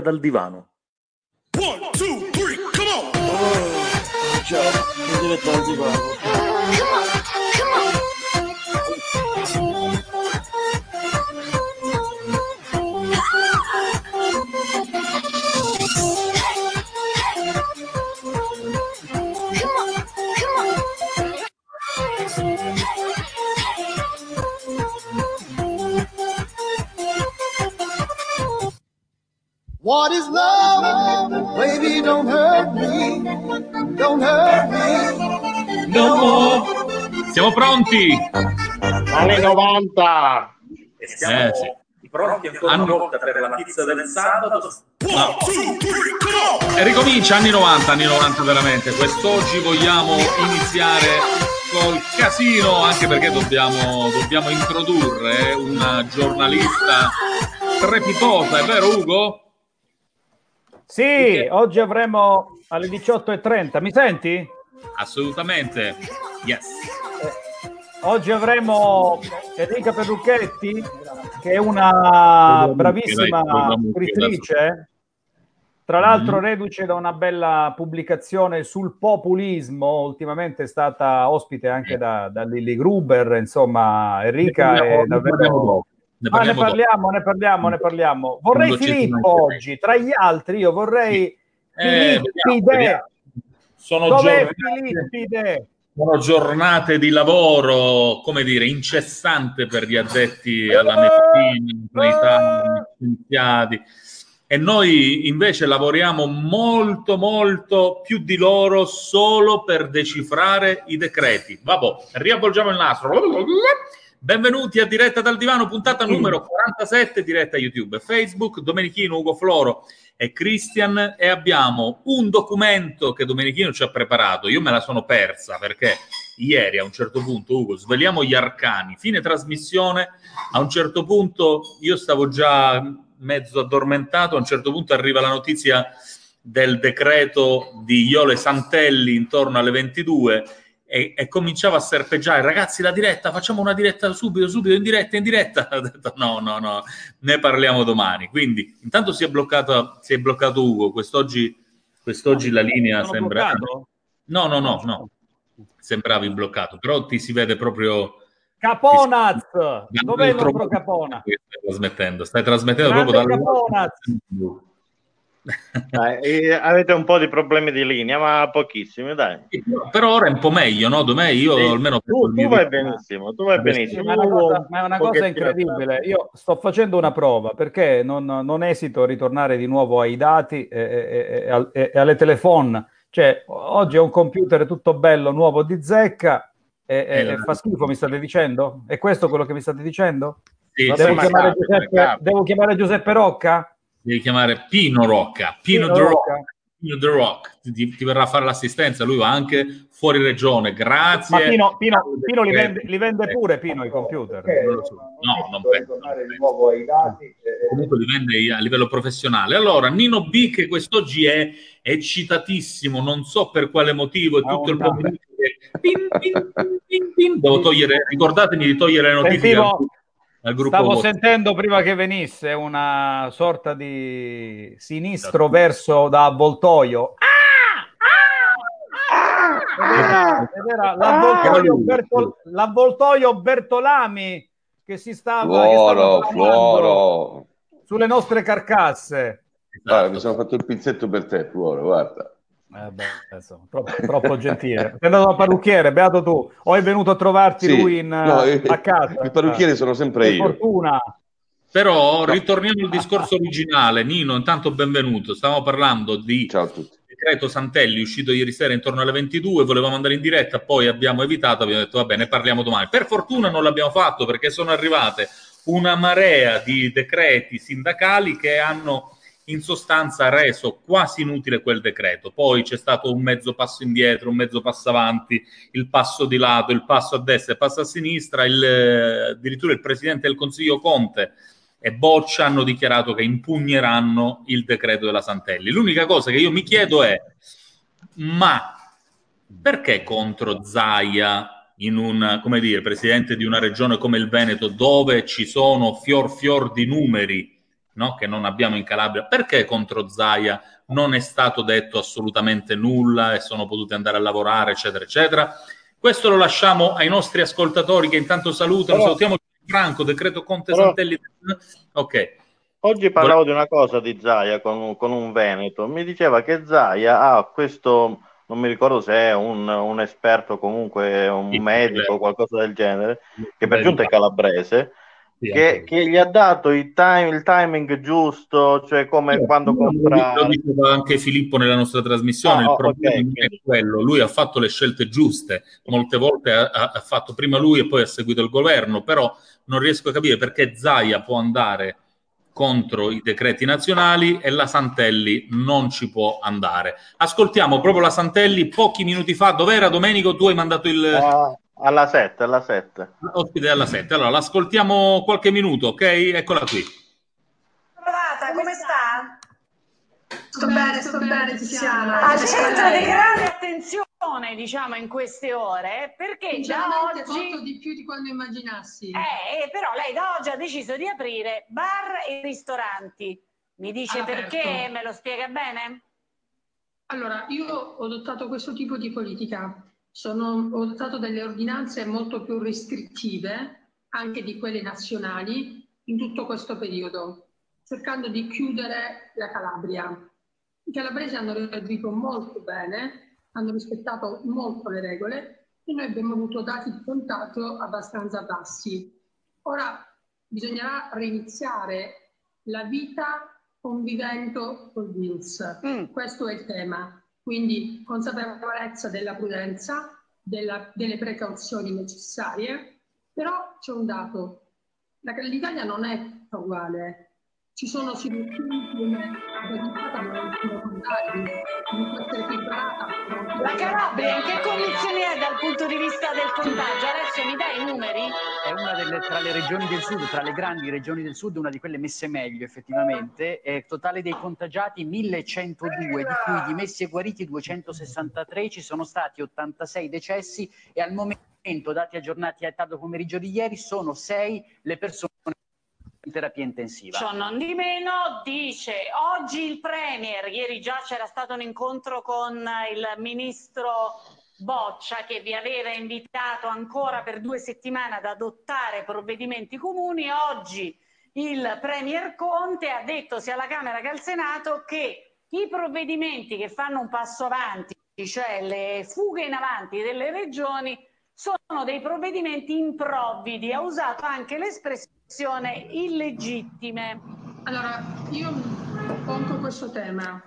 dal divano. One, two, three, come on! Oh, ciao, in diretta dal divano. Come on, come on! What is love? Baby, don't hurt me. Don't hurt me. No more. Siamo pronti? Anni 90. E siamo eh, sì. pronti ancora anni... una volta per la pizza del sabato. No. E ricomincia anni 90, anni 90 veramente. Quest'oggi vogliamo iniziare col casino, anche perché dobbiamo, dobbiamo introdurre una giornalista strepitosa, è vero Ugo? Sì, Perché... oggi avremo alle 18.30. Mi senti? Assolutamente. Yes. Eh, oggi avremo Enrica Perrucchetti, che è una bravissima scrittrice. Tra l'altro, mm-hmm. reduce da una bella pubblicazione sul populismo, ultimamente è stata ospite anche da, da Lily Gruber. Insomma, Enrica è davvero ne parliamo, ah, ne, parliamo ne parliamo, ne parliamo. Vorrei Filippo oggi, tra gli altri, io vorrei eh, Filippide. Sono Dov'è Filippide? Sono giornate di lavoro, come dire, incessante per gli addetti alla medicina, sanità, scienziati. E noi invece lavoriamo molto, molto più di loro solo per decifrare i decreti. Vabbè, riavvolgiamo il nastro Benvenuti a Diretta dal Divano, puntata numero 47, diretta YouTube e Facebook. Domenichino, Ugo Floro e Christian e abbiamo un documento che Domenichino ci ha preparato. Io me la sono persa perché ieri a un certo punto, Ugo, sveliamo gli arcani. Fine trasmissione, a un certo punto io stavo già mezzo addormentato, a un certo punto arriva la notizia del decreto di Iole Santelli intorno alle 22 e, e, cominciava a serpeggiare ragazzi la diretta facciamo una diretta subito subito in diretta in diretta. Ho detto no no no ne parliamo domani. Quindi intanto si è bloccato si è bloccato Ugo quest'oggi, quest'oggi la linea sembra bloccato? no no no no. Sembravi bloccato però ti si vede proprio Caponaz! Dov'è il nostro Caponaz stai trasmettendo stai trasmettendo Grande proprio dal Caponaz dai, avete un po' di problemi di linea, ma pochissimi, dai. Per ora è un po' meglio, no? Domè io sì. almeno tu, tu vai benissimo, tu vai benissimo. Ma è una cosa, ma è una cosa incredibile. Io sto facendo una prova perché non, non esito a ritornare di nuovo ai dati e, e, e, e alle telefon. Cioè, oggi ho un computer tutto bello, nuovo di zecca e, eh, fa schifo, mi state dicendo? È questo quello che mi state dicendo? Sì, devo, chiamare Giuseppe, devo chiamare Giuseppe Rocca? Devi chiamare Pino Rocca, Pino, Pino The Rock. Pino The Rock ti, ti, verrà a fare l'assistenza, lui va anche fuori regione, grazie. Ma Pino, Pino, Pino li, vende, li, vende, pure Pino i computer. Okay, non so. No, non penso. Comunque li vende a livello professionale. Allora, Nino B che quest'oggi è eccitatissimo, non so per quale motivo, è tutto il pomeriggio. Pin, pin, pin, Devo togliere, ricordatemi di togliere le notifiche. Sentivo, al gruppo Stavo vostro. sentendo prima che venisse una sorta di sinistro esatto. verso da avvoltoio. Ah! Era, l'avvoltoio, Bertol, l'avvoltoio, Bertolami che si stava, Fluoro, che Fluoro. sulle nostre carcasse. Guarda, mi sono fatto il pizzetto per te, Fluoro, guarda. Eh beh, insomma, troppo, troppo gentile. Sei andato al parrucchiere, beato tu. O è venuto a trovarti sì, lui in, no, a casa? Il parrucchiere sono sempre io. fortuna. Però ritorniamo al discorso originale. Nino, intanto benvenuto. Stavamo parlando di decreto Santelli uscito ieri sera intorno alle 22, volevamo andare in diretta, poi abbiamo evitato, abbiamo detto va bene, parliamo domani. Per fortuna non l'abbiamo fatto perché sono arrivate una marea di decreti sindacali che hanno in sostanza ha reso quasi inutile quel decreto. Poi c'è stato un mezzo passo indietro, un mezzo passo avanti, il passo di lato, il passo a destra il passo a sinistra. Il, eh, addirittura il presidente del Consiglio Conte e Boccia hanno dichiarato che impugneranno il decreto della Santelli. L'unica cosa che io mi chiedo è: ma perché contro Zaia? In un, come dire, presidente di una regione come il Veneto, dove ci sono fior fior di numeri no? che non abbiamo in Calabria. Perché contro Zaia non è stato detto assolutamente nulla e sono potuti andare a lavorare, eccetera, eccetera? Questo lo lasciamo ai nostri ascoltatori che intanto salutano. Però, Salutiamo Franco, decreto Conte però, Santelli. Ok. Oggi parlavo Vole... di una cosa di Zaia con, con, un Veneto. Mi diceva che Zaia ha questo, non mi ricordo se è un, un esperto, comunque un sì, medico o qualcosa del genere, che per giunta è calabrese che, che, gli ha dato il, time, il timing giusto, cioè come sì, quando compra. Lo diceva anche Filippo nella nostra trasmissione. Ah, il problema okay, non è quello, lui ha fatto le scelte giuste, molte volte ha, ha, fatto prima lui e poi ha seguito il governo, però non riesco a capire perché Zaia può andare contro i decreti nazionali e la Santelli non ci può andare. Ascoltiamo proprio la Santelli pochi minuti fa. Dov'era Domenico? Tu hai mandato il. Uh, alla 7, alla 7. Ospite alla 7. Allora, l'ascoltiamo qualche minuto, ok? Eccola qui. Provata, come sta? Sto bene, sto bene, Tiziana. Al centro di grande attenzione, diciamo, in queste ore, perché già oggi... molto di più di quando immaginassi. Eh, però lei da oggi ha deciso di aprire bar e ristoranti. Mi dice Aperto. perché? Me lo spiega bene? Allora, io ho adottato questo tipo di politica sono, ho adottato delle ordinanze molto più restrittive, anche di quelle nazionali, in tutto questo periodo, cercando di chiudere la Calabria. I calabresi hanno reagito molto bene, hanno rispettato molto le regole e noi abbiamo avuto dati di contagio abbastanza bassi. Ora bisognerà reiniziare la vita convivendo col virus. Mm. Questo è il tema. Quindi consapevolezza della prudenza, della, delle precauzioni necessarie, però c'è un dato, l'Italia non è uguale, ci sono situazioni come la Calabria in che condizioni è dal punto di vista del contagio? Adesso mi dai i numeri? È una delle, tra le regioni del sud, tra le grandi regioni del sud, una di quelle messe meglio effettivamente. È totale dei contagiati 1102, di cui dimessi e guariti 263, ci sono stati 86 decessi e al momento, dati aggiornati a tardo pomeriggio di ieri, sono 6 le persone in terapia intensiva. Ciò non di meno dice oggi il Premier, ieri già c'era stato un incontro con il ministro Boccia che vi aveva invitato ancora per due settimane ad adottare provvedimenti comuni, oggi il Premier Conte ha detto sia alla Camera che al Senato che i provvedimenti che fanno un passo avanti, cioè le fughe in avanti delle regioni, sono dei provvedimenti improvvidi. Ha usato anche l'espressione azione illegittime. Allora, io pongo questo tema.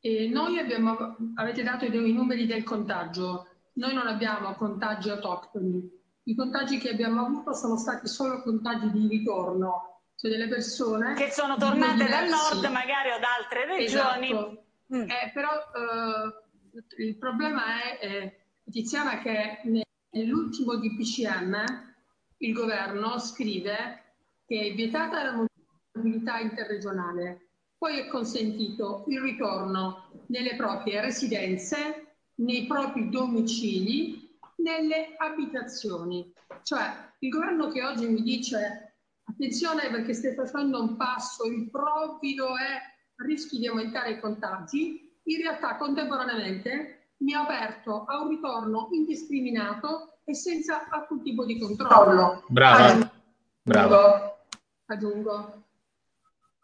E noi abbiamo, avete dato i numeri del contagio, noi non abbiamo contagi autoctoni. I contagi che abbiamo avuto sono stati solo contagi di ritorno, cioè delle persone che sono tornate dal nord magari o da altre regioni. Esatto. Mm. Eh, però eh, il problema è, eh, Tiziana, che nell'ultimo DPCM il governo scrive che è vietata la mobilità interregionale, poi è consentito il ritorno nelle proprie residenze, nei propri domicili, nelle abitazioni. Cioè il governo che oggi mi dice attenzione perché stai facendo un passo improvvido e rischi di aumentare i contagi, in realtà contemporaneamente mi ha aperto a un ritorno indiscriminato e senza alcun tipo di controllo. Brava. Brava aggiungo,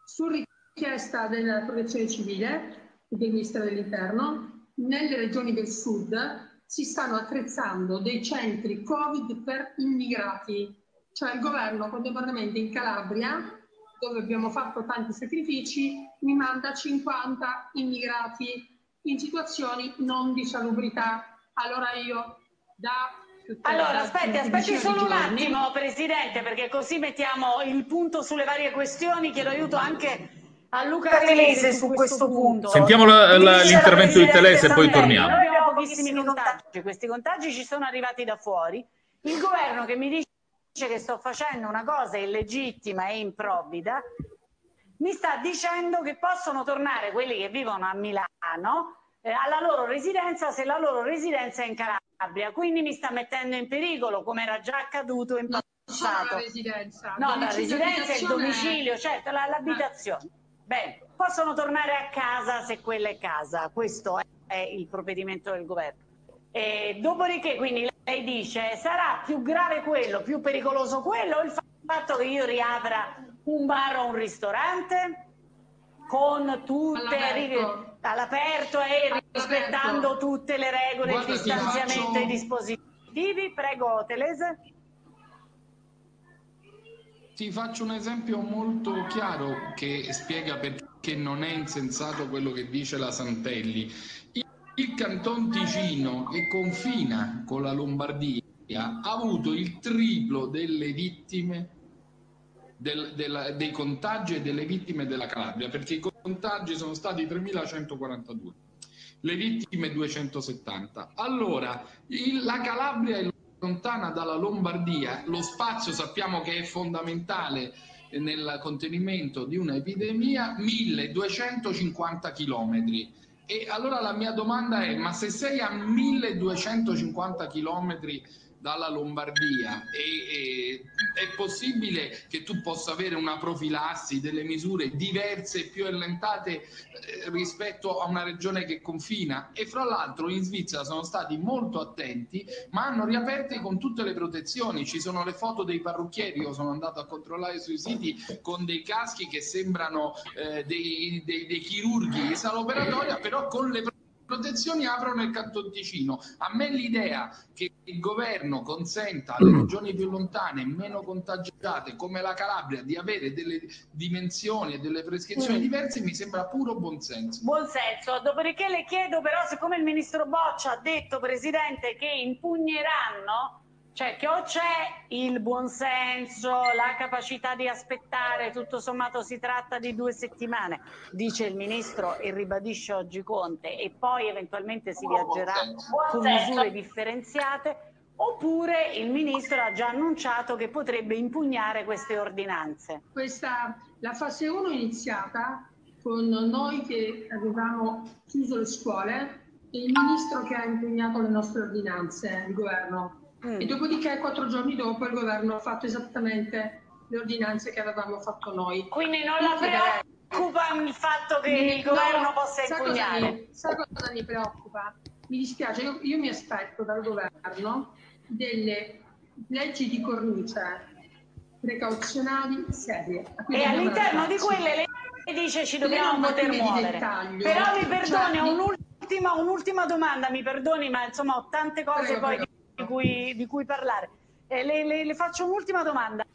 su richiesta della protezione civile e del Ministero dell'Interno, nelle regioni del sud si stanno attrezzando dei centri Covid per immigrati, cioè il governo contemporaneamente in Calabria, dove abbiamo fatto tanti sacrifici, mi manda 50 immigrati in situazioni non di salubrità. Allora io da allora, aspetti, aspetti solo un attimo, Presidente, perché così mettiamo il punto sulle varie questioni. Chiedo aiuto anche a Luca Telese su questo punto. Sentiamo la, la, l'intervento di Telese e poi torniamo. Noi abbiamo pochissimi contagi, questi contagi ci sono arrivati da fuori. Il governo che mi dice che sto facendo una cosa illegittima e improvvida, mi sta dicendo che possono tornare quelli che vivono a Milano eh, alla loro residenza se la loro residenza è in Calabria. Quindi mi sta mettendo in pericolo, come era già accaduto in passato. la residenza. No, la residenza è il domicilio, certo, l'abitazione. Bene, possono tornare a casa se quella è casa, questo è il provvedimento del governo. E dopodiché, quindi lei dice, sarà più grave quello, più pericoloso quello il fatto che io riapra un bar o un ristorante con tutte all'aperto, all'aperto e rispettando tutte le regole, Guarda, il distanziamento e i dispositivi? Prego, Telese. Ti faccio un esempio molto chiaro che spiega perché non è insensato quello che dice la Santelli. Il Canton Ticino, che confina con la Lombardia, ha avuto il triplo delle vittime del, del, dei contagi e delle vittime della Calabria, perché i contagi sono stati 3.142, le vittime 270. Allora, il, la Calabria è lontana dalla Lombardia, lo spazio sappiamo che è fondamentale nel contenimento di un'epidemia, 1250 chilometri. E allora la mia domanda è, ma se sei a 1250 chilometri dalla Lombardia e, e, è possibile che tu possa avere una profilassi, delle misure diverse più allentate eh, rispetto a una regione che confina? E fra l'altro in Svizzera sono stati molto attenti ma hanno riaperto con tutte le protezioni, ci sono le foto dei parrucchieri, io sono andato a controllare sui siti con dei caschi che sembrano eh, dei, dei, dei chirurghi di sala operatoria però con le protezioni protezioni aprono il Canton Ticino. A me l'idea che il governo consenta alle regioni più lontane, meno contagiate, come la Calabria, di avere delle dimensioni e delle prescrizioni mm. diverse mi sembra puro buonsenso. Buonsenso. Dopodiché le chiedo però, siccome il ministro Boccia ha detto, Presidente, che impugneranno cioè che o c'è il buonsenso, la capacità di aspettare, tutto sommato si tratta di due settimane, dice il Ministro e ribadisce oggi Conte, e poi eventualmente si viaggerà con misure differenziate, oppure il Ministro ha già annunciato che potrebbe impugnare queste ordinanze. Questa, la fase 1 è iniziata con noi che avevamo chiuso le scuole e il Ministro che ha impugnato le nostre ordinanze, il Governo. Mm. E dopodiché, quattro giorni dopo, il governo ha fatto esattamente le ordinanze che avevamo fatto noi. Quindi non la preoccupa il fatto che il governo no, possa impugnare? Sa cosa, cosa mi preoccupa? Mi dispiace, io, io mi aspetto dal governo delle leggi di cornice precauzionali serie. E all'interno di quelle lei dice ci dobbiamo poter muovere. Però mi perdoni, cioè, un'ultima, un'ultima domanda, mi perdoni, ma insomma ho tante cose prego, poi prego di cui, di cui parlare. Eh, le, le, le, faccio un'ultima domanda.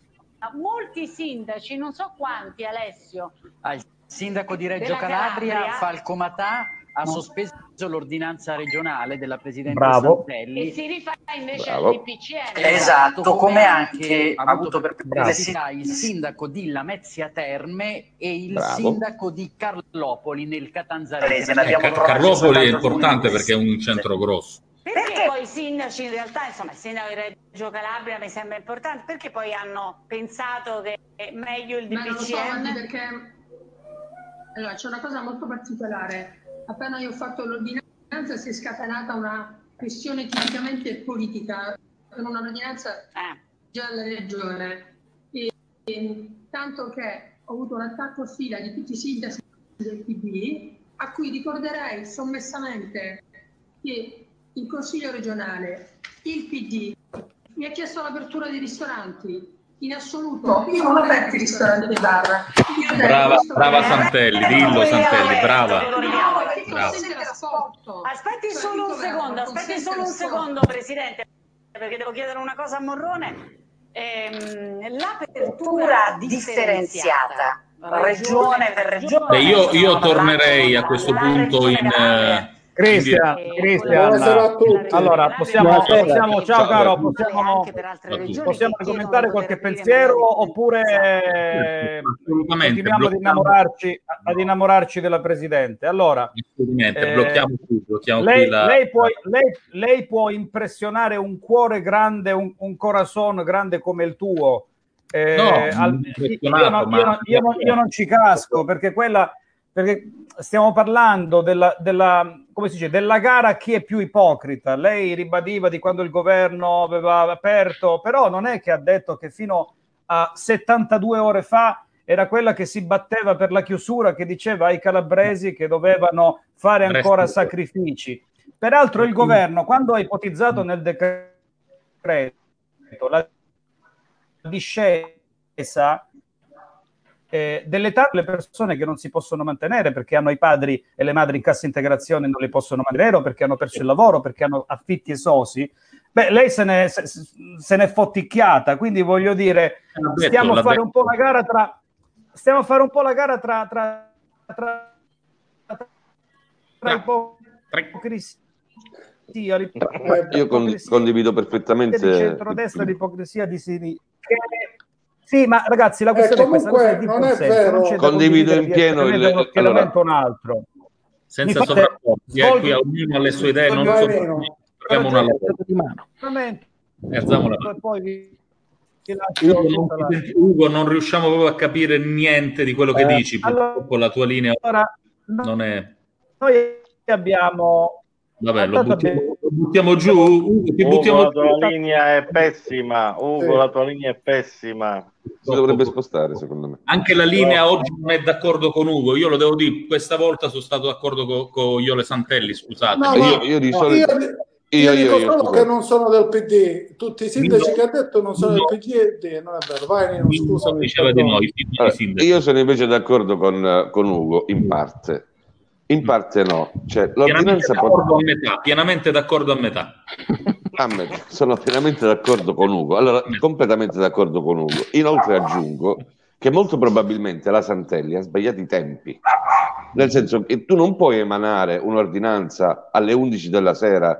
Molti sindaci, non so quanti, Alessio. Ah, il sindaco di Reggio Calabria, Calabria, Falco Matà, ha sospeso l'ordinanza regionale della Presidente Bravo. Santelli. E si rifà invece Bravo. al DPCM. Esatto, come anche ha avuto per perplessità il sindaco di Lamezia Terme e il Bravo. sindaco di Carlopoli nel Catanzarese. Eh, Carlopoli è importante perché è un centro grosso. Perché poi i sindaci in realtà, insomma, il sindaco di Reggio Calabria mi sembra importante, perché poi hanno pensato che è meglio il DPCM? Ma so, perché allora, c'è una cosa molto particolare. Appena io ho fatto l'ordinanza si è scatenata una questione tipicamente politica, con un'ordinanza eh. già alla regione. E, e, tanto che ho avuto un attacco a fila di tutti i sindaci del PD, a cui ricorderei sommessamente che il Consiglio regionale, il PD, mi ha chiesto l'apertura dei ristoranti. In assoluto, io non ho aperto i ristoranti di bar. Brava, brava Santelli, dillo Santelli, brava. Aspetti solo un secondo, aspetti solo un secondo, Presidente, perché devo chiedere una cosa a Morrone. Ehm, l'apertura differenziata, regione per regione. io, io tornerei a questo punto in... Cristian, Cristian, allora possiamo, possiamo ciao caro, possiamo, possiamo commentare qualche pensiero oppure continuiamo ad innamorarci, ad innamorarci della Presidente. Allora, eh, blocchiamo qui, blocchiamo lei, qui la... lei, può, lei, lei, può, impressionare un cuore grande, un, un corazon grande come il tuo. Eh, no, al, io, non, io, non, io, non, io non ci casco perché quella perché stiamo parlando della, della, come si dice, della gara a chi è più ipocrita. Lei ribadiva di quando il governo aveva aperto, però non è che ha detto che fino a 72 ore fa era quella che si batteva per la chiusura, che diceva ai calabresi che dovevano fare ancora sacrifici. Peraltro il governo, quando ha ipotizzato nel decreto la discesa eh, dell'età delle persone che non si possono mantenere perché hanno i padri e le madri in cassa integrazione e non li possono mantenere o perché hanno perso il lavoro, perché hanno affitti esosi. Beh, lei se ne, se, se n'è fotticchiata, quindi voglio dire, stiamo a fare un po' la gara tra stiamo a fare un po' la gara tra, tra, tra, tra, tra ipocrisia. Io con, condivido perfettamente di centrodestra l'ipocrisia di sinistra. Sì, ma ragazzi, la eh, questione eh, comunque, è questa. Non, non è vero. Non condivido in pieno il uno allora, un altro. Senza sovrapporti, eh, qui ognuno ha le sue idee, non so, una mano. E alziamo la mano. poi Ugo non. Ugo, non riusciamo proprio a capire niente di quello che eh, dici. Purtroppo allora, la tua linea allora, non è. Noi abbiamo. Vabbè, lo buttiamo, buttiamo giù. Ugo, ti Ugo, buttiamo la tua giù. linea è pessima. Ugo, sì. la tua linea è pessima. Si dovrebbe spostare, secondo me. Anche la linea oggi non è d'accordo con Ugo. Io lo devo dire, questa volta sono stato d'accordo con, con Iole Santelli. Scusate, no, io, io, di solito. Io io, io dico io, solo io, che non sono del PD, tutti i sindaci no, che ha detto non sono no, del PD, non è vero. Vai, Nino, scusa. Diceva di noi, allora, io sono invece d'accordo con, con, Ugo, in parte. In parte no. Cioè, l'ordinanza pienamente d'accordo, a metà, pienamente d'accordo a metà. A me, sono pienamente d'accordo con Ugo. Allora, completamente d'accordo con Ugo. Inoltre aggiungo che molto probabilmente la Santelli ha sbagliato i tempi. Nel senso che tu non puoi emanare un'ordinanza alle 11 della sera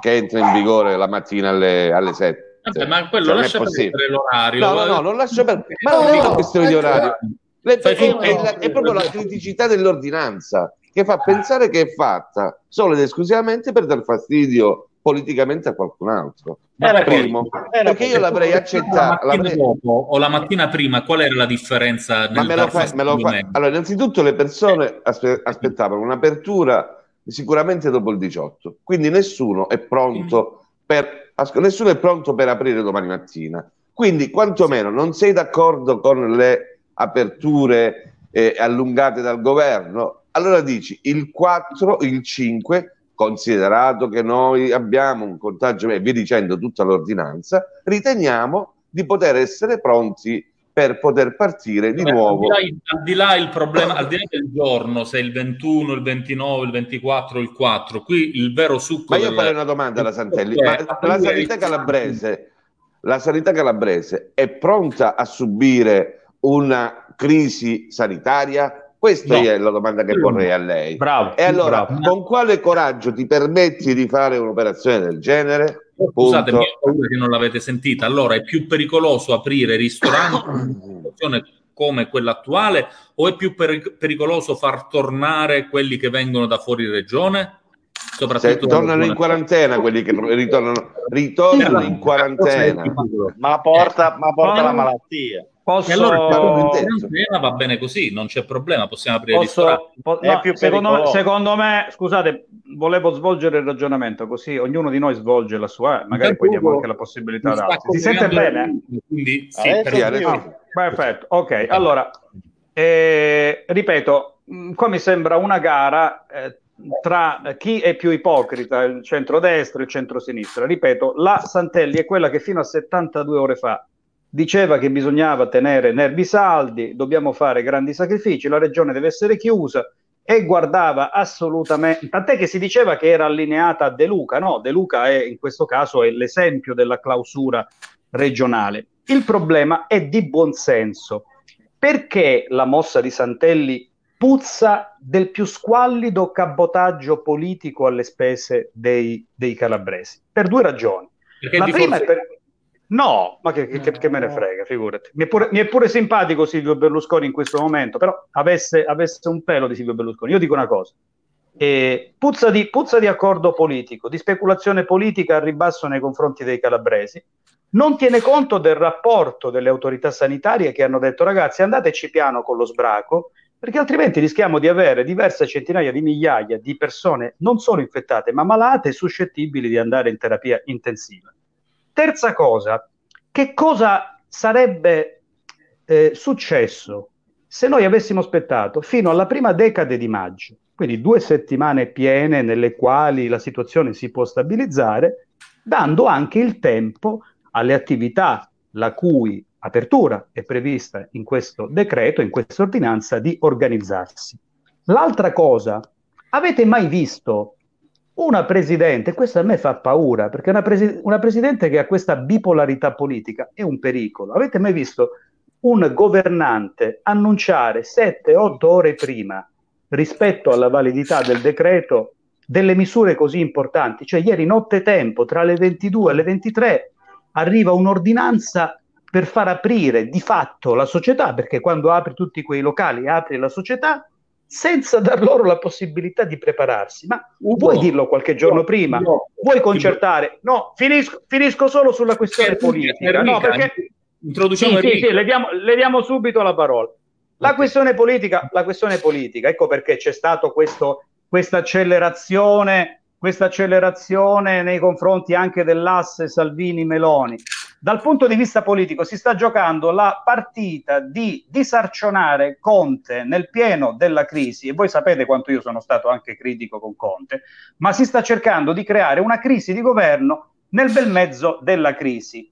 che entra in vigore la mattina alle, alle 7. Vabbè, ma quello cioè, lascia perdere l'orario. No, no, no, non lascia perdere. Ma non è una questione di orario. È, è, è, proprio la criticità dell'ordinanza che fa pensare che è fatta solo ed esclusivamente per dar fastidio politicamente a qualcun altro. Era primo, era perché io l'avrei accettata. La l'avrei... Dopo, o la mattina prima, qual era la differenza? Ma me lo fai, me lo fai. Allora, innanzitutto le persone aspe- aspettavano un'apertura sicuramente dopo il 18. Quindi nessuno è pronto per, nessuno è pronto per aprire domani mattina. Quindi, quantomeno, non sei d'accordo con le aperture eh, allungate dal governo? Allora dici il 4, il 5, considerato che noi abbiamo un contagio e via dicendo tutta l'ordinanza, riteniamo di poter essere pronti per poter partire di Beh, nuovo. Al di, là, al di, là, il problema, al di là del giorno, se il 21, il 29, il 24, il 4, qui il vero succo. Ma io del... farei una domanda alla Santelli: ma la sanità calabrese, la sanità calabrese è pronta a subire una crisi sanitaria? Questa no. è la domanda che porrei a lei. Bravo. E allora, bravo. con quale coraggio ti permetti di fare un'operazione del genere? Scusate, mi ho paura che non l'avete sentita. Allora, è più pericoloso aprire ristoranti come quella attuale o è più per- pericoloso far tornare quelli che vengono da fuori regione? Soprattutto tornano in quarantena quelli che ritornano, ritornano in quarantena. Ma porta, ma porta la malattia. Posso... E allora va bene così, non c'è problema, possiamo aprire Posso... po- no, secondo, me, secondo, me, scusate, volevo svolgere il ragionamento così ognuno di noi svolge la sua, magari poi diamo anche la possibilità altri. Si sente bene? Quindi, sì, ah, sì, ah, perfetto, ok. Allora, eh, ripeto, mm, qua mi sembra una gara eh, tra chi è più ipocrita, il centro-destra e il centro-sinistra. Ripeto, la Santelli è quella che fino a 72 ore fa diceva che bisognava tenere nervi saldi, dobbiamo fare grandi sacrifici, la regione deve essere chiusa e guardava assolutamente, tant'è che si diceva che era allineata a De Luca, no, De Luca è in questo caso è l'esempio della clausura regionale. Il problema è di buonsenso. Perché la mossa di Santelli puzza del più squallido cabotaggio politico alle spese dei, dei calabresi? Per due ragioni. Perché la prima forse... è per No, ma che, che, che, me ne frega, figurati. Mi è, pure, mi è, pure, simpatico Silvio Berlusconi in questo momento, però avesse, avesse un pelo di Silvio Berlusconi. Io dico una cosa, eh, puzza, di, puzza, di, accordo politico, di speculazione politica a ribasso nei confronti dei calabresi, non tiene conto del rapporto delle autorità sanitarie che hanno detto ragazzi andateci piano con lo sbraco, perché altrimenti rischiamo di avere diverse centinaia di migliaia di persone non solo infettate, ma malate e suscettibili di andare in terapia intensiva. Terza cosa, che cosa sarebbe eh, successo se noi avessimo aspettato fino alla prima decade di maggio, quindi due settimane piene nelle quali la situazione si può stabilizzare, dando anche il tempo alle attività la cui apertura è prevista in questo decreto, in questa ordinanza, di organizzarsi. L'altra cosa, avete mai visto una presidente, questa a me fa paura, perché una, presi- una presidente che ha questa bipolarità politica è un pericolo. Avete mai visto un governante annunciare 7-8 ore prima rispetto alla validità del decreto delle misure così importanti? Cioè ieri notte tempo, tra le 22 e le 23, arriva un'ordinanza per far aprire di fatto la società, perché quando apri tutti quei locali apri la società senza dar loro la possibilità di prepararsi. Ma Ugo, vuoi dirlo qualche giorno no, prima? No, vuoi concertare? No, finisco, finisco solo sulla questione politica. No, perché... Introduciamo sì, sì, sì, leviamo, leviamo subito la parola. La questione politica, la questione politica, ecco perché c'è stato questa accelerazione, questa accelerazione nei confronti anche dell'asse Salvini-Meloni. Dal punto di vista politico si sta giocando la partita di disarcionare Conte nel pieno della crisi, e voi sapete quanto io sono stato anche critico con Conte, ma si sta cercando di creare una crisi di governo nel bel mezzo della crisi.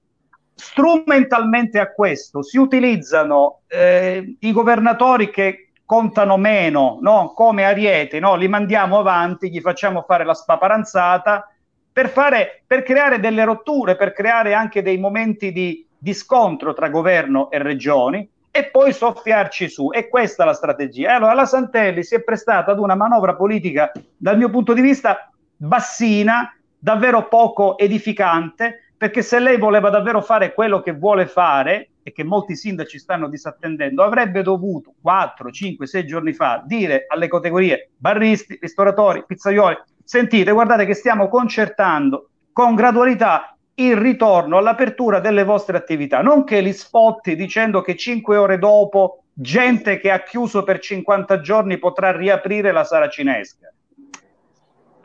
Strumentalmente a questo si utilizzano eh, i governatori che contano meno, no? come Ariete, no? li mandiamo avanti, gli facciamo fare la spaparanzata per, fare, per creare delle rotture, per creare anche dei momenti di, di scontro tra governo e regioni e poi soffiarci su. E questa è la strategia. Allora la Santelli si è prestata ad una manovra politica, dal mio punto di vista, bassina, davvero poco edificante, perché se lei voleva davvero fare quello che vuole fare e che molti sindaci stanno disattendendo, avrebbe dovuto 4, 5, 6 giorni fa dire alle categorie barristi, ristoratori, pizzaioli, Sentite, guardate che stiamo concertando con gradualità il ritorno all'apertura delle vostre attività, non che li sfotti dicendo che cinque ore dopo gente che ha chiuso per 50 giorni potrà riaprire la saracinesca.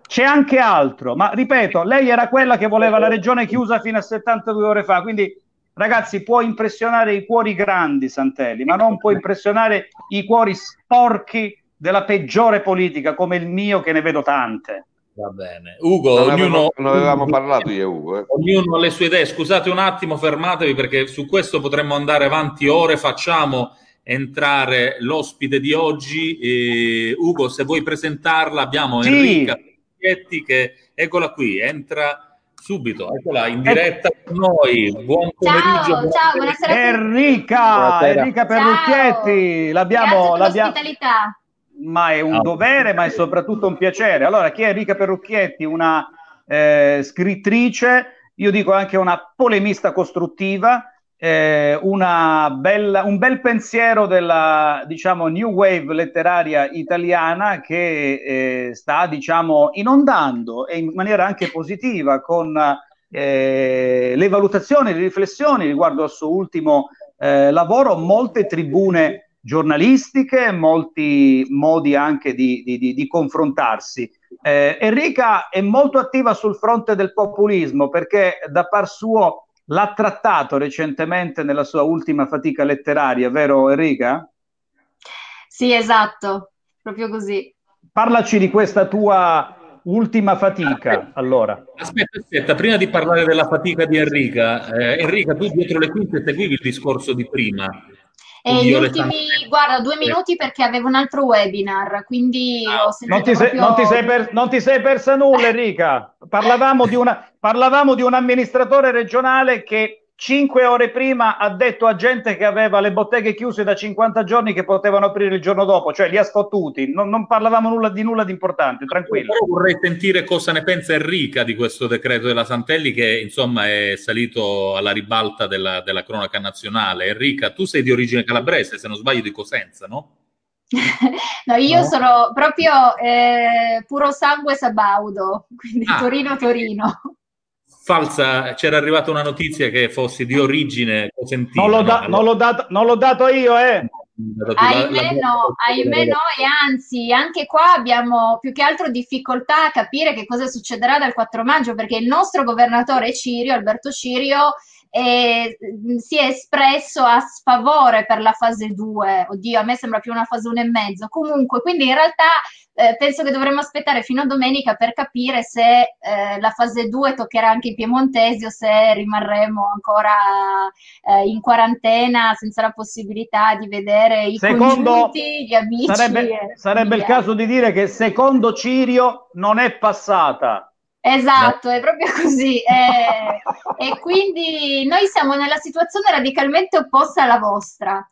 C'è anche altro, ma ripeto, lei era quella che voleva la regione chiusa fino a 72 ore fa, quindi ragazzi può impressionare i cuori grandi Santelli, ma non può impressionare i cuori sporchi della peggiore politica come il mio che ne vedo tante. Va bene. Ugo, non ognuno, avevamo, non avevamo parlato io e Ugo. Eh. Ognuno ha le sue idee. Scusate un attimo, fermatevi perché su questo potremmo andare avanti ore. Facciamo entrare l'ospite di oggi. Eh, Ugo, se vuoi presentarla, abbiamo sì. Enrica Pietti che eccola qui, entra subito, eccola in diretta con noi. Buon pomeriggio. Ciao, buon ciao buonasera. Enrica, buonasera. Enrica Perrucchietti, l'abbiamo, l'abbiamo, ma è un oh. dovere, ma è soprattutto un piacere. Allora, chi è Enrica Perrucchietti? Una eh, scrittrice, io dico anche una polemista costruttiva, eh, bella, un bel pensiero della diciamo, new wave letteraria italiana che eh, sta diciamo, inondando e in maniera anche positiva con eh, le valutazioni, le riflessioni riguardo al suo ultimo eh, lavoro, molte tribune giornalistiche, molti modi anche di, di, di, di confrontarsi. Eh, Enrica è molto attiva sul fronte del populismo perché da par suo l'ha trattato recentemente nella sua ultima fatica letteraria, vero Enrica? Sì, esatto, proprio così. Parlaci di questa tua ultima fatica, allora. Aspetta, aspetta, prima di parlare della fatica di Enrica, eh, Enrica, tu dietro le quinte seguivi il discorso di prima. E gli ultimi, guarda, due minuti perché avevo un altro webinar, quindi ah, ho non ti, sei, proprio... non, ti sei per, non ti sei persa nulla, Enrica. Parlavamo di, una, parlavamo di un amministratore regionale che cinque ore prima ha detto a gente che aveva le botteghe chiuse da 50 giorni che potevano aprire il giorno dopo, cioè li ha sfottuti, non, non parlavamo nulla di nulla di importante, tranquillo. Però vorrei sentire cosa ne pensa Enrica di questo decreto della Santelli che insomma è salito alla ribalta della, della cronaca nazionale. Enrica, tu sei di origine calabrese, se non sbaglio di Cosenza, no? no, io no? sono proprio eh, puro sangue sabaudo, quindi ah. Torino-Torino falsa, c'era arrivata una notizia che fossi di origine cosentina. Non l'ho, da, no? non l'ho, dato, non l'ho dato io, eh. Ahimè no, ahimè no, e anzi, anche qua abbiamo più che altro difficoltà a capire che cosa succederà dal 4 maggio, perché il nostro governatore Cirio, Alberto Cirio, eh, si è espresso a sfavore per la fase 2. Oddio, a me sembra più una fase 1 e mezzo. Comunque, quindi in realtà eh, penso che dovremmo aspettare fino a domenica per capire se eh, la fase 2 toccherà anche i piemontesi o se rimarremo ancora eh, in quarantena senza la possibilità di vedere i secondo, congiunti, gli amici. Sarebbe, sarebbe il caso di dire che secondo Cirio non è passata Esatto, è proprio così. E, e, quindi noi siamo nella situazione radicalmente opposta alla vostra.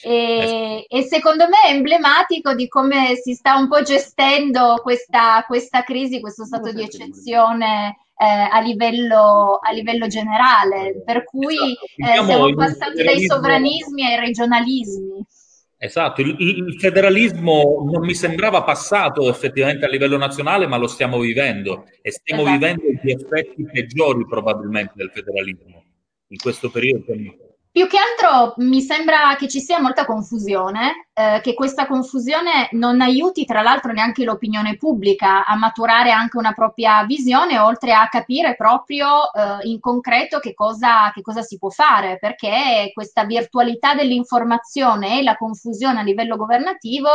E, e, secondo me è emblematico di come si sta un po' gestendo questa, questa crisi, questo stato di eccezione eh, a, livello, a, livello, generale, per cui esatto. eh, siamo passati dai sovranismi ai regionalismi. Esatto, il, il, federalismo non mi sembrava passato effettivamente a livello nazionale, ma lo stiamo vivendo e stiamo esatto. vivendo gli effetti peggiori probabilmente del federalismo in questo periodo. Più che altro mi sembra che ci sia molta confusione, eh, che questa confusione non aiuti tra l'altro neanche l'opinione pubblica a maturare anche una propria visione, oltre a capire proprio eh, in concreto che cosa, che cosa si può fare, perché questa virtualità dell'informazione e la confusione a livello governativo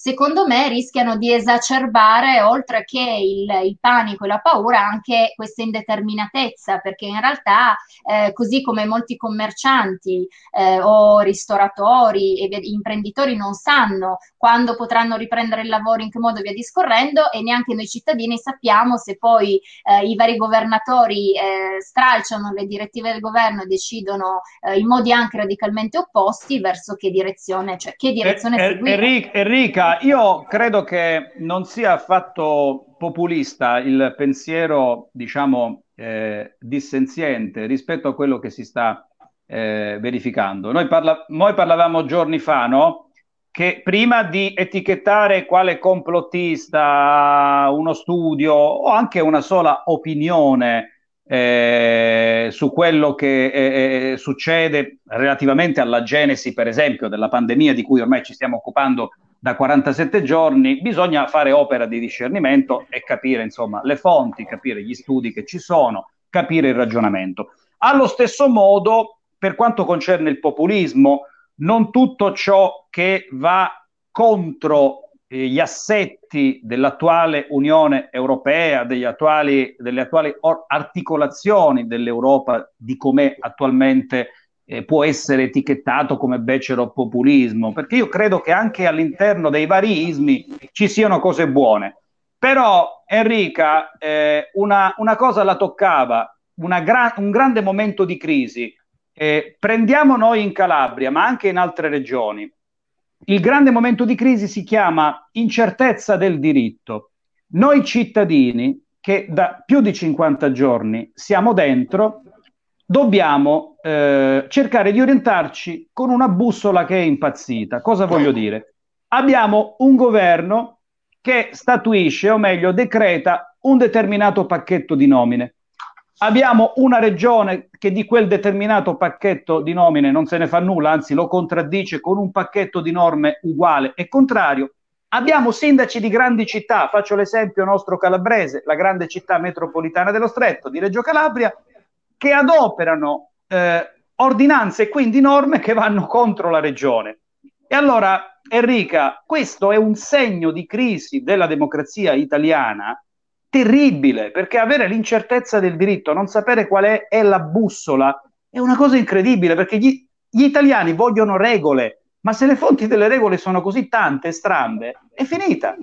secondo me rischiano di esacerbare, oltre che il, il panico e la paura, anche questa indeterminatezza, perché in realtà, eh, così come molti commercianti eh, o ristoratori e imprenditori non sanno quando potranno riprendere il lavoro, in che modo via discorrendo, e neanche noi cittadini sappiamo se poi eh, i vari governatori eh, stralciano le direttive del governo e decidono eh, in modi anche radicalmente opposti verso che direzione, cioè che direzione er, seguire. Enrica, io credo che non sia affatto populista il pensiero, diciamo, eh, dissenziente rispetto a quello che si sta eh, verificando. Noi, parla- noi, parlavamo giorni fa, no? Che prima di etichettare quale complottista, uno studio o anche una sola opinione eh, su quello che eh, eh succede relativamente alla genesi, per esempio, della pandemia di cui ormai ci stiamo occupando da 47 giorni, bisogna fare opera di discernimento e capire insomma le fonti, capire gli studi che ci sono, capire il ragionamento. Allo stesso modo, per quanto concerne il populismo, non tutto ciò che va contro eh, gli assetti dell'attuale Unione Europea, attuali, delle attuali articolazioni dell'Europa di com'è attualmente eh, può essere etichettato come becero populismo, perché io credo che anche all'interno dei vari ismi ci siano cose buone. Però Enrica eh, una, una, cosa la toccava, gra- un grande momento di crisi. Eh, prendiamo noi in Calabria, ma anche in altre regioni. Il grande momento di crisi si chiama incertezza del diritto. Noi cittadini che da più di 50 giorni siamo dentro, dobbiamo eh, cercare di orientarci con una bussola che è impazzita. Cosa voglio dire? Abbiamo un governo che statuisce, o meglio, decreta un determinato pacchetto di nomine. Abbiamo una regione che di quel determinato pacchetto di nomine non se ne fa nulla, anzi lo contraddice con un pacchetto di norme uguale e contrario. Abbiamo sindaci di grandi città, faccio l'esempio nostro calabrese, la grande città metropolitana dello Stretto di Reggio Calabria, che adoperano eh, ordinanze e quindi norme che vanno contro la regione. E allora, Enrica, questo è un segno di crisi della democrazia italiana terribile, perché avere l'incertezza del diritto, non sapere qual è, è la bussola, è una cosa incredibile, perché gli, gli italiani vogliono regole, ma se le fonti delle regole sono così tante strambe, è finita.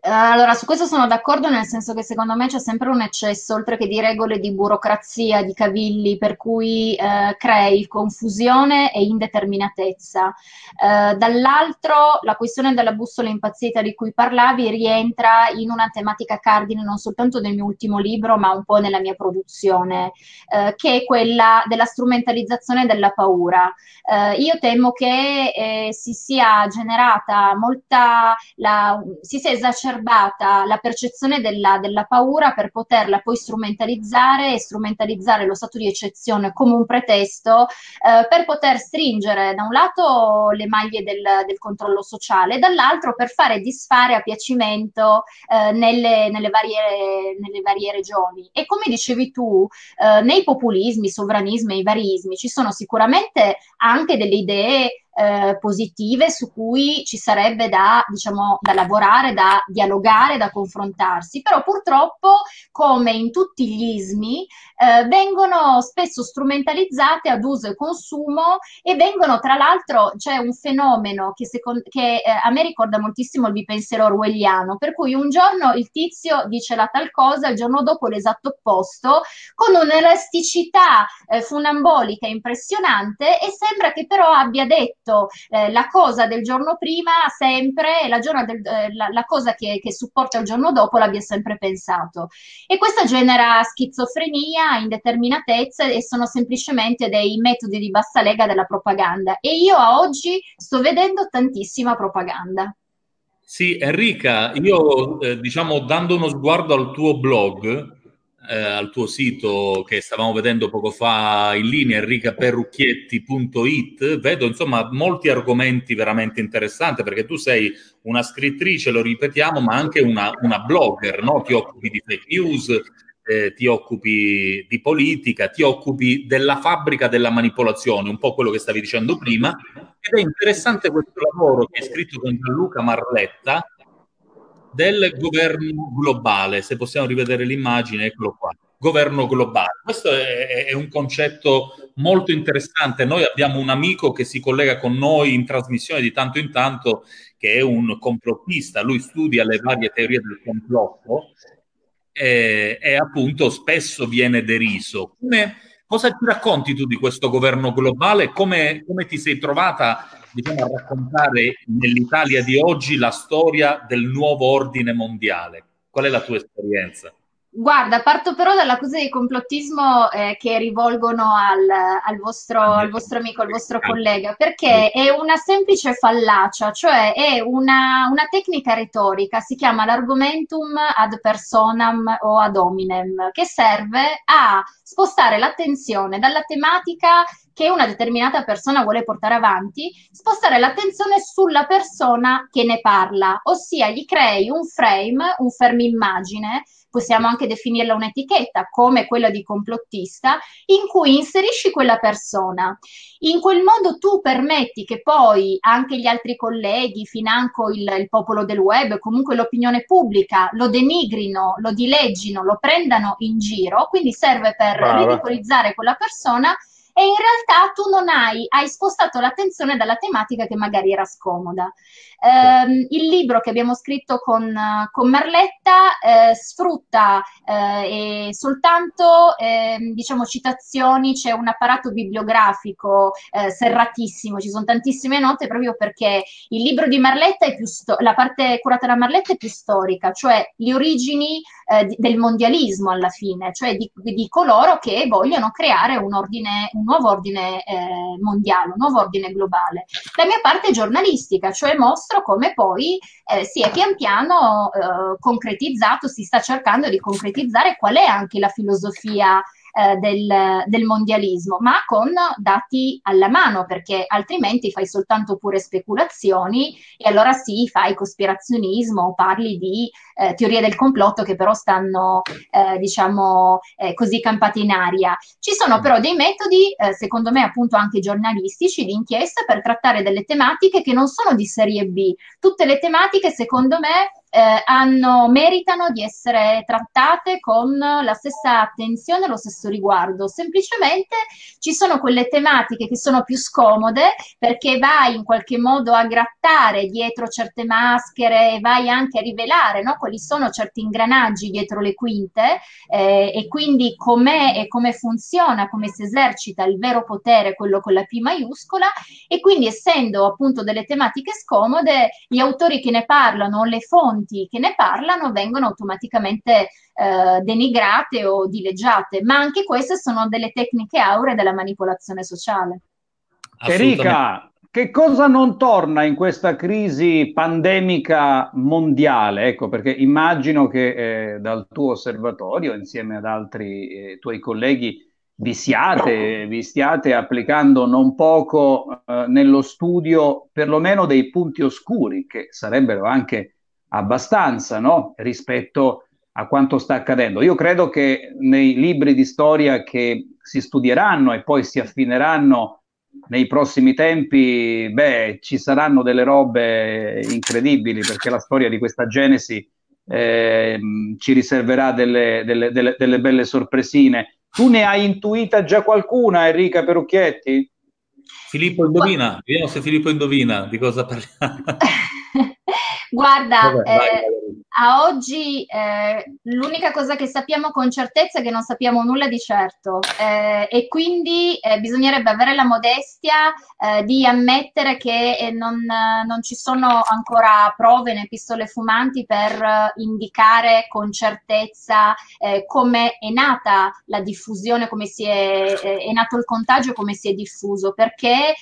Allora, su questo sono d'accordo, nel senso che secondo me c'è sempre un eccesso, oltre che di regole, di burocrazia, di cavilli, per cui eh, crei confusione e indeterminatezza. Eh, dall'altro, la questione della bussola impazzita di cui parlavi rientra in una tematica cardine non soltanto del mio ultimo libro, ma un po' nella mia produzione, eh, che è quella della strumentalizzazione della paura. Eh, io temo che eh, si sia generata molta, la, si sia esacerata esacerbata la percezione della, della, paura per poterla poi strumentalizzare e strumentalizzare lo stato di eccezione come un pretesto eh, per poter stringere da un lato le maglie del, del controllo sociale e dall'altro per fare disfare a piacimento eh, nelle, nelle, varie, nelle, varie, regioni. E come dicevi tu, eh, nei populismi, sovranismi e i varismi ci sono sicuramente anche delle idee eh, positive su cui ci sarebbe da, diciamo, da lavorare, da dialogare, da confrontarsi, però purtroppo, come in tutti gli ismi, eh, vengono spesso strumentalizzate ad uso e consumo e vengono, tra l'altro, c'è un fenomeno che, secondo, che eh, a me ricorda moltissimo il bipensiero orwelliano, per cui un giorno il tizio dice la tal cosa, il giorno dopo l'esatto opposto, con un'elasticità eh, funambolica impressionante e sembra che però abbia detto detto eh, la cosa del giorno prima sempre la, del, eh, la, la cosa che, che, supporta il giorno dopo l'abbia sempre pensato. E questo genera schizofrenia, indeterminatezza e sono semplicemente dei metodi di bassa lega della propaganda. E io a oggi sto vedendo tantissima propaganda. Sì, Enrica, io eh, diciamo dando uno sguardo al tuo blog, eh, al tuo sito che stavamo vedendo poco fa in linea, enricaperrucchietti.it, vedo insomma molti argomenti veramente interessanti perché tu sei una scrittrice, lo ripetiamo, ma anche una, una blogger, no? ti occupi di fake news, eh, ti occupi di politica, ti occupi della fabbrica della manipolazione, un po' quello che stavi dicendo prima, ed è interessante questo lavoro che hai scritto con Gianluca Marletta, del governo globale. Se possiamo rivedere l'immagine, eccolo qua. Governo globale. Questo è, è, un concetto molto interessante. Noi abbiamo un amico che si collega con noi in trasmissione di tanto in tanto, che è un complottista. Lui studia le varie teorie del complotto e, e appunto spesso viene deriso. Come, cosa ti racconti tu di questo governo globale? Come, come ti sei trovata diciamo, a raccontare nell'Italia di oggi la storia del nuovo ordine mondiale. Qual è la tua esperienza? Guarda, parto però dall'accusa di complottismo eh, che rivolgono al, al, vostro, al, vostro, amico, al vostro collega, perché è una semplice fallacia, cioè è una, una tecnica retorica, si chiama l'argumentum ad personam o ad hominem, che serve a spostare l'attenzione dalla tematica che una determinata persona vuole portare avanti, spostare l'attenzione sulla persona che ne parla, ossia gli crei un frame, un fermimmagine possiamo anche definirla un'etichetta come quella di complottista, in cui inserisci quella persona. In quel modo tu permetti che poi anche gli altri colleghi, financo il, il popolo del web, comunque l'opinione pubblica, lo denigrino, lo dileggino, lo prendano in giro, quindi serve per Brava. ridicolizzare quella persona e in realtà tu non hai, hai spostato l'attenzione dalla tematica che magari era scomoda. Eh, il libro che abbiamo scritto con, con Marletta eh, sfrutta eh, soltanto ehm, diciamo, citazioni, c'è un apparato bibliografico eh, serratissimo, ci sono tantissime note proprio perché il libro di Marletta è più sto- la parte curata da Marletta è più storica, cioè le origini eh, del mondialismo alla fine, cioè di, di, coloro che vogliono creare un, ordine, un nuovo ordine eh, mondiale, un nuovo ordine globale. La mia parte è giornalistica, cioè mostro come poi eh, si è pian piano eh, concretizzato, si sta cercando di concretizzare qual è anche la filosofia eh, del, del, mondialismo, ma con dati alla mano, perché altrimenti fai soltanto pure speculazioni e allora sì, fai cospirazionismo parli di eh, teorie del complotto che però stanno, eh, diciamo, eh, così campate in aria. Ci sono però dei metodi, eh, secondo me appunto anche giornalistici, di inchiesta per trattare delle tematiche che non sono di serie B. Tutte le tematiche, secondo me, eh, hanno, meritano di essere trattate con la stessa attenzione e lo stesso riguardo. Semplicemente ci sono quelle tematiche che sono più scomode perché vai in qualche modo a grattare dietro certe maschere e vai anche a rivelare no, quali sono certi ingranaggi dietro le quinte eh, e quindi com'è e come funziona, come si esercita il vero potere, quello con la P maiuscola e quindi essendo appunto delle tematiche scomode, gli autori che ne parlano, le fonti, fonti che ne parlano vengono automaticamente eh, denigrate o dileggiate, ma anche queste sono delle tecniche auree della manipolazione sociale. Erika, che cosa non torna in questa crisi pandemica mondiale? Ecco, perché immagino che eh, dal tuo osservatorio, insieme ad altri eh, tuoi colleghi, vi siate, vi stiate applicando non poco eh, nello studio perlomeno dei punti oscuri, che sarebbero anche abbastanza no? rispetto a quanto sta accadendo. Io credo che nei libri di storia che si studieranno e poi si affineranno nei prossimi tempi, beh, ci saranno delle robe incredibili perché la storia di questa Genesi eh, ci riserverà delle, delle, delle, delle belle sorpresine. Tu ne hai intuita già qualcuna, Enrica Perucchietti? Filippo indovina, vediamo se Filippo indovina di cosa parliamo. Guarda, Vabbè, eh, a oggi eh, l'unica cosa che sappiamo con certezza è che non sappiamo nulla di certo eh, e quindi eh, bisognerebbe avere la modestia eh, di ammettere che eh, non, non, ci sono ancora prove né pistole fumanti per indicare con certezza come è nata la diffusione, come è, è nato il contagio, come si è diffuso, perché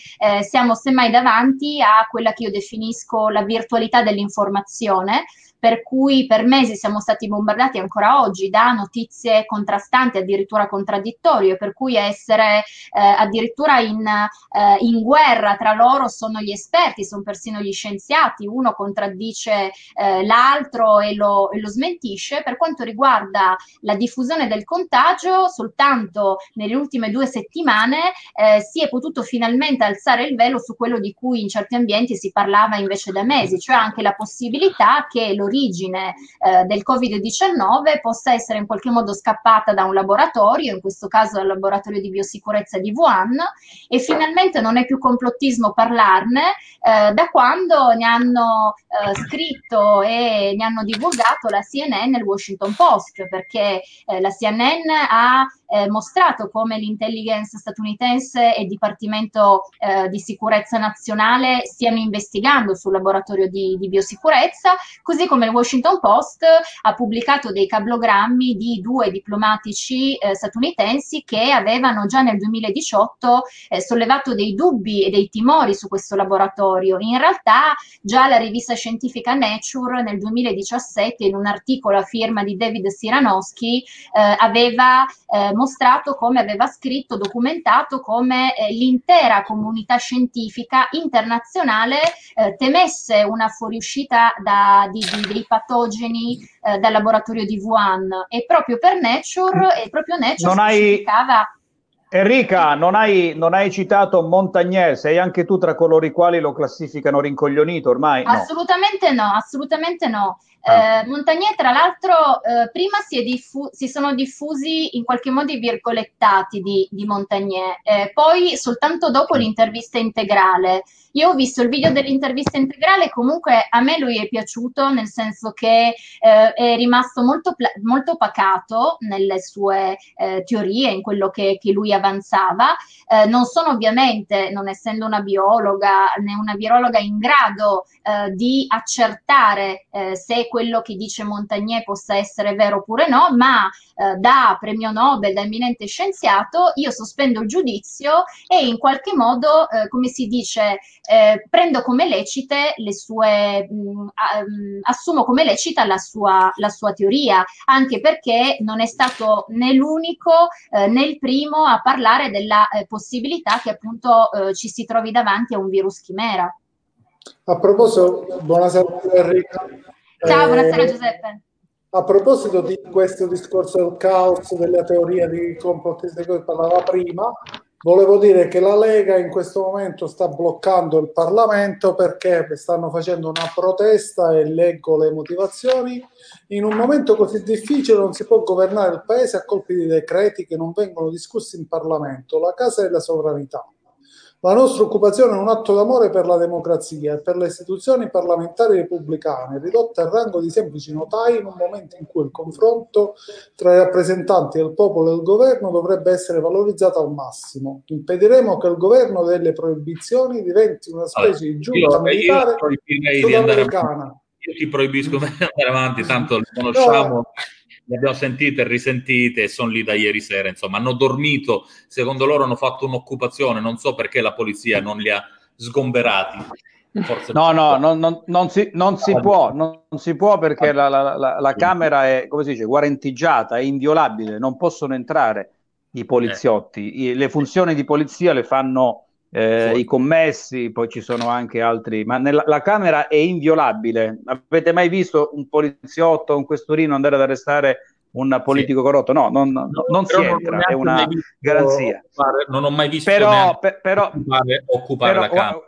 siamo semmai davanti a quella che io definisco la virtualità dell'informazione per cui per mesi siamo stati bombardati ancora oggi da notizie contrastanti, addirittura contraddittorie, per cui essere eh, addirittura in, eh, in, guerra tra loro sono gli esperti, sono persino gli scienziati, uno contraddice eh, l'altro e lo, e lo smentisce. Per quanto riguarda la diffusione del contagio, soltanto nelle ultime due settimane eh, si è potuto finalmente alzare il velo su quello di cui in certi ambienti si parlava invece da mesi, cioè anche la possibilità che l'origine l'origine eh, del Covid-19 possa essere in qualche modo scappata da un laboratorio, in questo caso dal laboratorio di biosicurezza di Wuhan, e finalmente non è più complottismo parlarne eh, da quando ne hanno eh, scritto e ne hanno divulgato la CNN e il Washington Post, perché eh, la CNN ha eh, mostrato come l'intelligence statunitense e il Dipartimento eh, di Sicurezza Nazionale stiano investigando sul laboratorio di, di, biosicurezza, così come il Washington Post ha pubblicato dei cablogrammi di due diplomatici eh, statunitensi che avevano già nel 2018 eh, sollevato dei dubbi e dei timori su questo laboratorio. In realtà già la rivista scientifica Nature nel 2017 in un articolo a firma di David Siranowski eh, aveva eh, mostrato come aveva scritto, documentato come eh, l'intera comunità scientifica internazionale eh, temesse una fuoriuscita da, di, di, dei patogeni eh, dal laboratorio di Wuhan e proprio per Nature, e proprio Nature non hai... Enrica, non hai, non hai, citato Montagnier, sei anche tu tra coloro i quali lo classificano rincoglionito ormai? No. Assolutamente no, assolutamente no. Ah. Eh, Montagnier, tra l'altro, eh, prima si, diffu- si, sono diffusi in qualche modo i virgolettati di, di Montagnier, eh, poi soltanto dopo l'intervista integrale. Io ho visto il video dell'intervista integrale, comunque a me lui è piaciuto, nel senso che eh, è rimasto molto, molto pacato nelle sue eh, teorie, in quello che, che lui avanzava. Eh, non sono ovviamente, non essendo una biologa né una virologa, in grado di accertare se quello che dice Montagnier possa essere vero oppure no, ma eh, da premio Nobel, da eminente scienziato, io sospendo il giudizio e in qualche modo, come si dice, eh, prendo come lecite le sue, mh, mm, mm, assumo come lecita la sua, la sua, teoria, anche perché non è stato né l'unico eh, né il primo a parlare della eh, possibilità che appunto eh, ci si trovi davanti a un virus chimera. A proposito, buonasera Enrica. Ciao, buonasera eh, Giuseppe. A proposito di questo discorso del caos, della teoria di complottismo di cui parlava prima, Volevo dire che la Lega in questo momento sta bloccando il Parlamento perché stanno facendo una protesta e leggo le motivazioni. In un momento così difficile non si può governare il Paese a colpi di decreti che non vengono discussi in Parlamento. La casa è la sovranità. La nostra occupazione è un atto d'amore per la democrazia e per le istituzioni parlamentari repubblicane, ridotte al rango di semplici notai in un momento in cui il confronto tra i rappresentanti del popolo e il governo dovrebbe essere valorizzato al massimo. Impediremo che il governo delle proibizioni diventi una specie di giunta militare sudamericana. Io ti proibisco di andare avanti, tanto li conosciamo. No, le abbiamo sentite e risentite e sono lì da ieri sera, insomma, hanno dormito, secondo loro hanno fatto un'occupazione, non so perché la polizia non li ha sgomberati. Forse no, no, non, non, non, si, non si può, non, si può perché la, la, la, la, Camera è, come si dice, guarentiggiata, è inviolabile, non possono entrare i poliziotti. I, le funzioni di polizia le fanno eh, i commessi, poi ci sono anche altri, ma nella, la Camera è inviolabile. Avete mai visto un poliziotto, un questurino andare ad arrestare un politico sì. corrotto, no, non, no, non si entra, è una garanzia. Occupare, non ho mai visto però, per, però, occupare, occupare però, la Camera.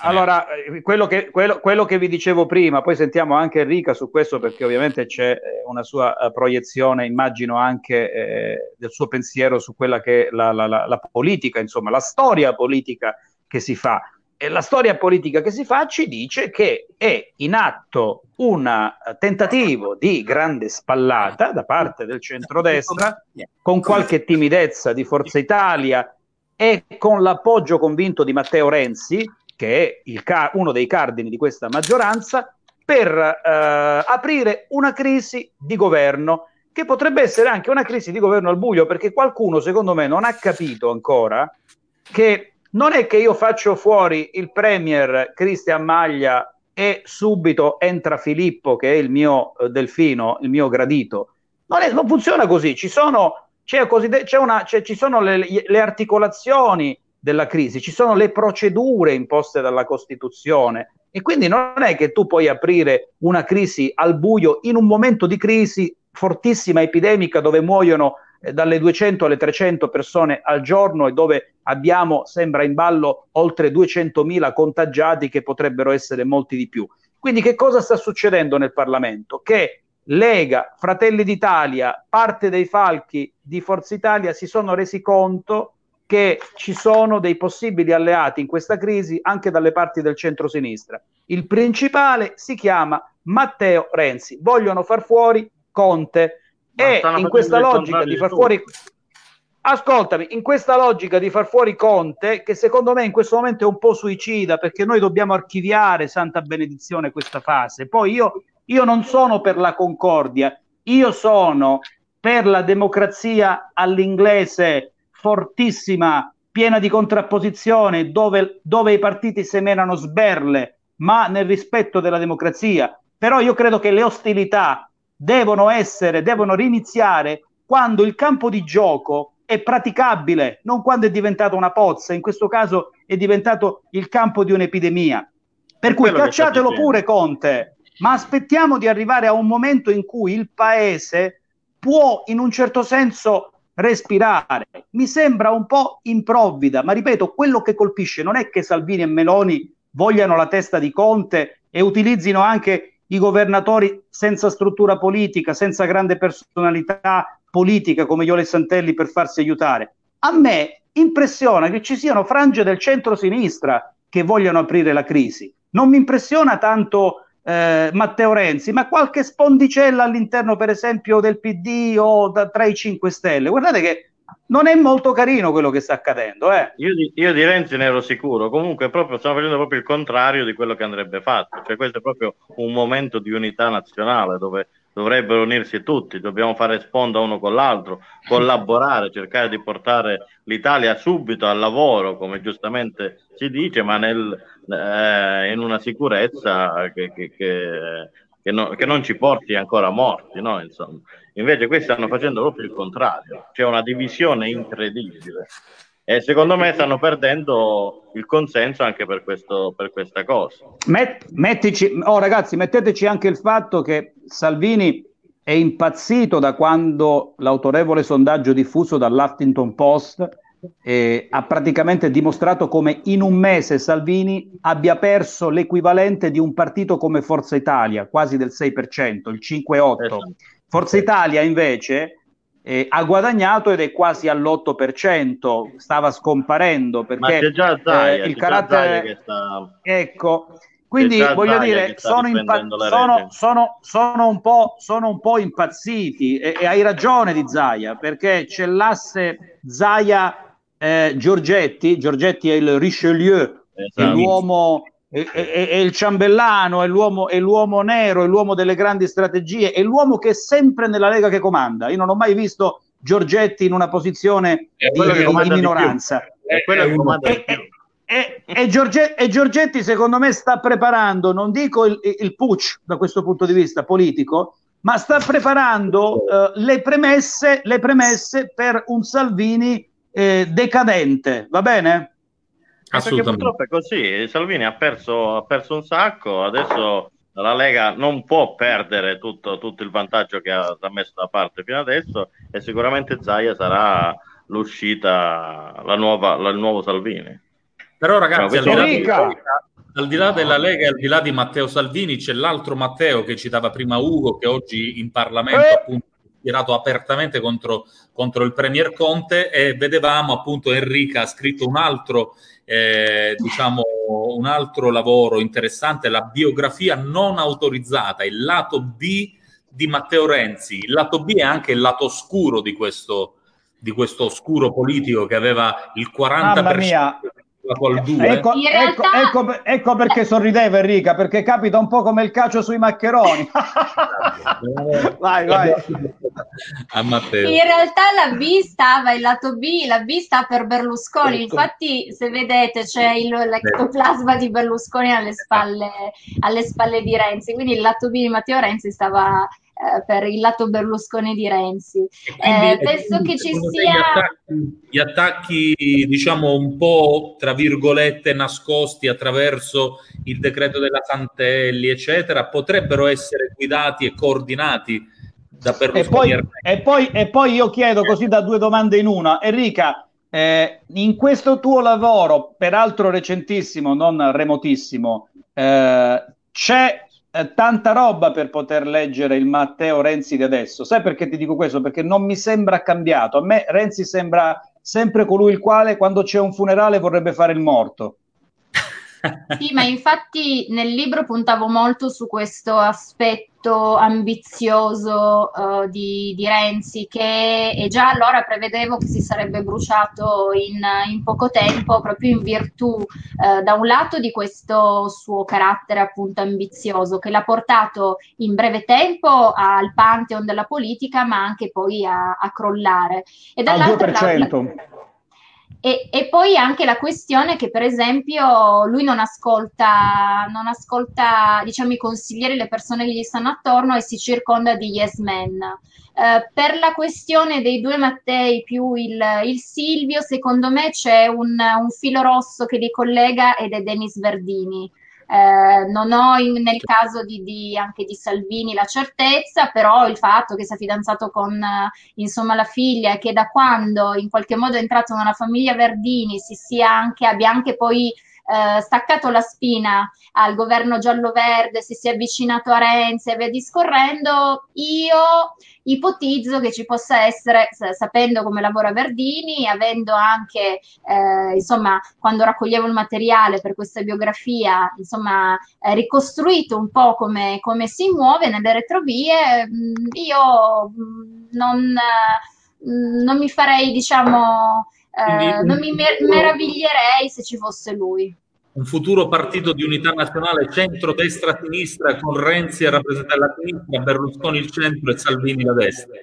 Allora, quello che, quello, quello che, vi dicevo prima, poi sentiamo anche Enrica su questo perché ovviamente c'è eh, una sua uh, proiezione, immagino anche eh, del suo pensiero su quella che è la, la, la, la politica, insomma, la storia politica che si fa la storia politica che si fa ci dice che è in atto un eh, tentativo di grande spallata da parte del centrodestra, con qualche timidezza di Forza Italia e con l'appoggio convinto di Matteo Renzi, che è ca- uno dei cardini di questa maggioranza, per eh, aprire una crisi di governo che potrebbe essere anche una crisi di governo al buio, perché qualcuno, secondo me, non ha capito ancora che non è che io faccio fuori il premier Cristian Maglia e subito entra Filippo, che è il mio eh, delfino, il mio gradito. Non, è, non funziona così, ci sono, c'è così, c'è una, c'è, ci sono le, le articolazioni della crisi, ci sono le procedure imposte dalla Costituzione e quindi non è che tu puoi aprire una crisi al buio in un momento di crisi fortissima epidemica dove muoiono eh, dalle 200 alle 300 persone al giorno e dove abbiamo, sembra in ballo, oltre 200.000 contagiati che potrebbero essere molti di più. Quindi che cosa sta succedendo nel Parlamento? Che Lega, Fratelli d'Italia, parte dei falchi di Forza Italia si sono resi conto che ci sono dei possibili alleati in questa crisi anche dalle parti del centro-sinistra. Il principale si chiama Matteo Renzi. Vogliono far fuori Conte e in questa logica di far fuori ascoltami, in questa logica di far fuori Conte, che secondo me in questo momento è un po' suicida, perché noi dobbiamo archiviare, santa benedizione, questa fase. Poi io, io non sono per la concordia, io sono per la democrazia all'inglese fortissima, piena di contrapposizione, dove, dove i partiti semenano sberle, ma nel rispetto della democrazia. Però io credo che le ostilità devono essere, devono riniziare quando il campo di gioco è praticabile, non quando è diventato una pozza, in questo caso è diventato il campo di un'epidemia. Per cui cacciatelo pure Conte, ma aspettiamo di arrivare a un momento in cui il paese può in un certo senso respirare. Mi sembra un po' improvvida, ma ripeto, quello che colpisce non è che Salvini e Meloni vogliano la testa di Conte e utilizzino anche i governatori senza struttura politica, senza grande personalità politica come Iole Santelli per farsi aiutare. A me impressiona che ci siano frange del centro-sinistra che vogliono aprire la crisi. Non mi impressiona tanto eh, Matteo Renzi, ma qualche spondicella all'interno, per esempio, del PD o da, tra i 5 Stelle. Guardate che non è molto carino quello che sta accadendo. Eh. Io, di, io, di, Renzi ne ero sicuro, comunque proprio, stiamo facendo proprio il contrario di quello che andrebbe fatto, cioè questo è proprio un momento di unità nazionale dove dovrebbero unirsi tutti, dobbiamo fare sponda uno con l'altro, collaborare, cercare di portare l'Italia subito al lavoro, come giustamente si dice, ma nel, eh, in una sicurezza che, che, che, che, no, che non ci porti ancora morti, no? Insomma. Invece questi stanno facendo proprio il contrario, c'è una divisione incredibile e secondo me stanno perdendo il consenso anche per, questo, per questa cosa. Met, mettici, oh ragazzi, metteteci anche il fatto che Salvini è impazzito da quando l'autorevole sondaggio diffuso dall'Huffington Post eh, ha praticamente dimostrato come in un mese Salvini abbia perso l'equivalente di un partito come Forza Italia, quasi del 6%, il 5,8%. Esatto. Forza Italia invece eh, ha guadagnato ed è quasi all'8%, stava scomparendo perché già Zaia, eh, il carattere... Sta... Ecco, quindi voglio dire, sono, impa- sono, sono, sono, un sono, un po', impazziti e, e, hai ragione di Zaia perché c'è l'asse Zaia eh, Giorgetti, Giorgetti è il Richelieu, esatto. l'uomo è, è, è, il ciambellano, è l'uomo, è l'uomo nero, è l'uomo delle grandi strategie, è l'uomo che è sempre nella Lega che comanda. Io non ho mai visto Giorgetti in una posizione di, di, minoranza. È quello che comanda di più. e, e, Giorgetti, e, Giorgetti, secondo me sta preparando, non dico il, il putsch da questo punto di vista politico, ma sta preparando uh, le, premesse, le, premesse, per un Salvini eh, decadente, va bene? Perché purtroppo è così, Salvini ha perso, ha perso un sacco, adesso la Lega non può perdere tutto, tutto il vantaggio che ha, ha, messo da parte fino adesso e sicuramente Zaia sarà l'uscita, la nuova, la, il nuovo Salvini. Però ragazzi, al di, di, al di, là della Lega e al di là di Matteo Salvini c'è l'altro Matteo che citava prima Ugo che oggi in Parlamento eh. appunto tirato apertamente contro, contro, il Premier Conte e vedevamo appunto Enrica ha scritto un altro eh, diciamo un altro lavoro interessante, la biografia non autorizzata, il lato B di Matteo Renzi. Il lato B è anche il lato oscuro di questo, di questo oscuro politico che aveva il 40% col 2. Ecco, ecco, ecco, ecco, perché sorrideva Enrica, perché capita un po' come il calcio sui maccheroni. vai, vai. A Matteo. In realtà la B stava, il lato B, la B sta per Berlusconi, ecco. infatti se vedete c'è il, l'ectoplasma di Berlusconi alle spalle, alle spalle di Renzi, quindi il lato B di Matteo Renzi stava eh, per il lato Berlusconi di Renzi. Quindi, eh, penso che ci sia... Gli attacchi, gli attacchi, diciamo, un po', tra virgolette, nascosti attraverso il decreto della Santelli, eccetera, potrebbero essere guidati e coordinati da Berlusconi. E poi, e poi, e poi io chiedo così da due domande in una. Enrica, eh, in questo tuo lavoro, peraltro recentissimo, non remotissimo, eh, c'è eh, tanta roba per poter leggere il Matteo Renzi di adesso. Sai perché ti dico questo? Perché non mi sembra cambiato. A me Renzi sembra sempre colui il quale quando c'è un funerale vorrebbe fare il morto. Sì, ma infatti nel libro puntavo molto su questo aspetto ambizioso uh, di, di, Renzi, che e già allora prevedevo che si sarebbe bruciato in, in poco tempo, proprio in virtù uh, da un lato di questo suo carattere appunto ambizioso, che l'ha portato in breve tempo al pantheon della politica, ma anche poi a, a crollare. E dall'altro lato e, e, poi anche la questione che, per esempio, lui non ascolta, non ascolta diciamo, i consiglieri, le persone che gli stanno attorno e si circonda di yes men. Eh, per la questione dei due Mattei più il, il Silvio, secondo me c'è un, un, filo rosso che li collega ed è Denis Verdini. Eh, non ho in, nel caso di, di, anche di Salvini la certezza, però il fatto che sia fidanzato con eh, insomma, la figlia e che da quando in qualche modo è entrato nella famiglia Verdini si sia anche, abbia anche poi eh, staccato la spina al governo giallo-verde, si sia avvicinato a Renzi e via discorrendo, io ipotizzo che ci possa essere, sapendo come lavora Verdini, avendo anche, eh, insomma, quando raccoglievo il materiale per questa biografia, insomma, eh, ricostruito un po' come, come, si muove nelle retrovie, mm, io mm, non, mm, non mi farei, diciamo, eh, non mi mer- meraviglierei se ci fosse lui. Un futuro partito di unità nazionale centro-destra-sinistra con Renzi a rappresentare la sinistra, Berlusconi il centro e Salvini la destra.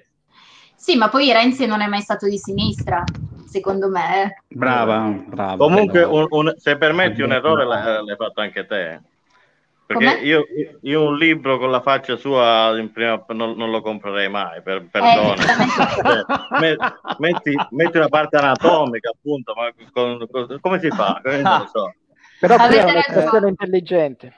Sì, ma poi Renzi non è mai stato di sinistra, secondo me. Brava, brava. Comunque, un, un, se permetti un errore l'hai fatto anche te. Perché io, io, un libro con la faccia sua in prima, non, non lo comprerei mai, per, perdona. Eh, metti, metti, una parte anatomica, appunto, ma con, con, come si fa? Non lo so. Però qui è un'espressione intelligente.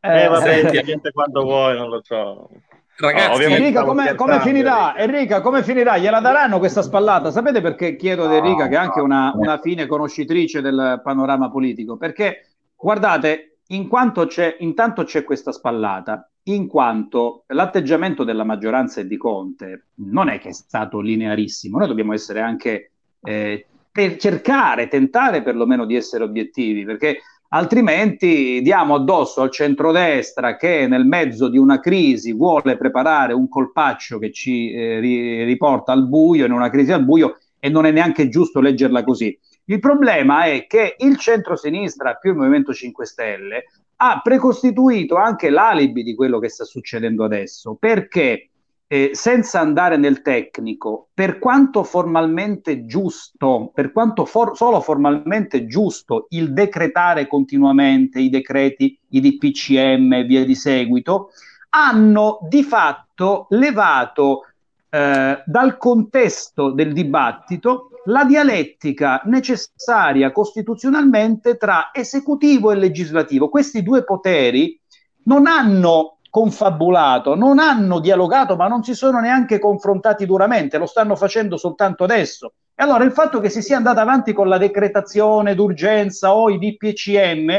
Eh, vabbè, ti gente quando vuoi, non lo so. Ragazzi, no, Enrica, come, come finirà? Enrica, come finirà? Gliela daranno questa spallata? Sapete perché chiedo ad Enrica, che è anche una, una fine conoscitrice del panorama politico? Perché, guardate, in quanto c'è, intanto c'è questa spallata, in quanto l'atteggiamento della maggioranza e di Conte non è che è stato linearissimo, noi dobbiamo essere anche eh, per cercare, tentare perlomeno di essere obiettivi, perché altrimenti diamo addosso al centrodestra che nel mezzo di una crisi vuole preparare un colpaccio che ci eh, riporta al buio, in una crisi al buio, e non è neanche giusto leggerla così. Il problema è che il centro-sinistra più il Movimento 5 Stelle ha precostituito anche l'alibi di quello che sta succedendo adesso, perché eh, senza andare nel tecnico, per quanto formalmente giusto, per quanto for- solo formalmente giusto il decretare continuamente i decreti, i DPCM e via di seguito, hanno di fatto levato eh, dal contesto del dibattito la dialettica necessaria costituzionalmente tra esecutivo e legislativo. Questi due poteri non hanno confabulato, non hanno dialogato, ma non si sono neanche confrontati duramente, lo stanno facendo soltanto adesso. E allora il fatto che si sia andata avanti con la decretazione d'urgenza o i DPCM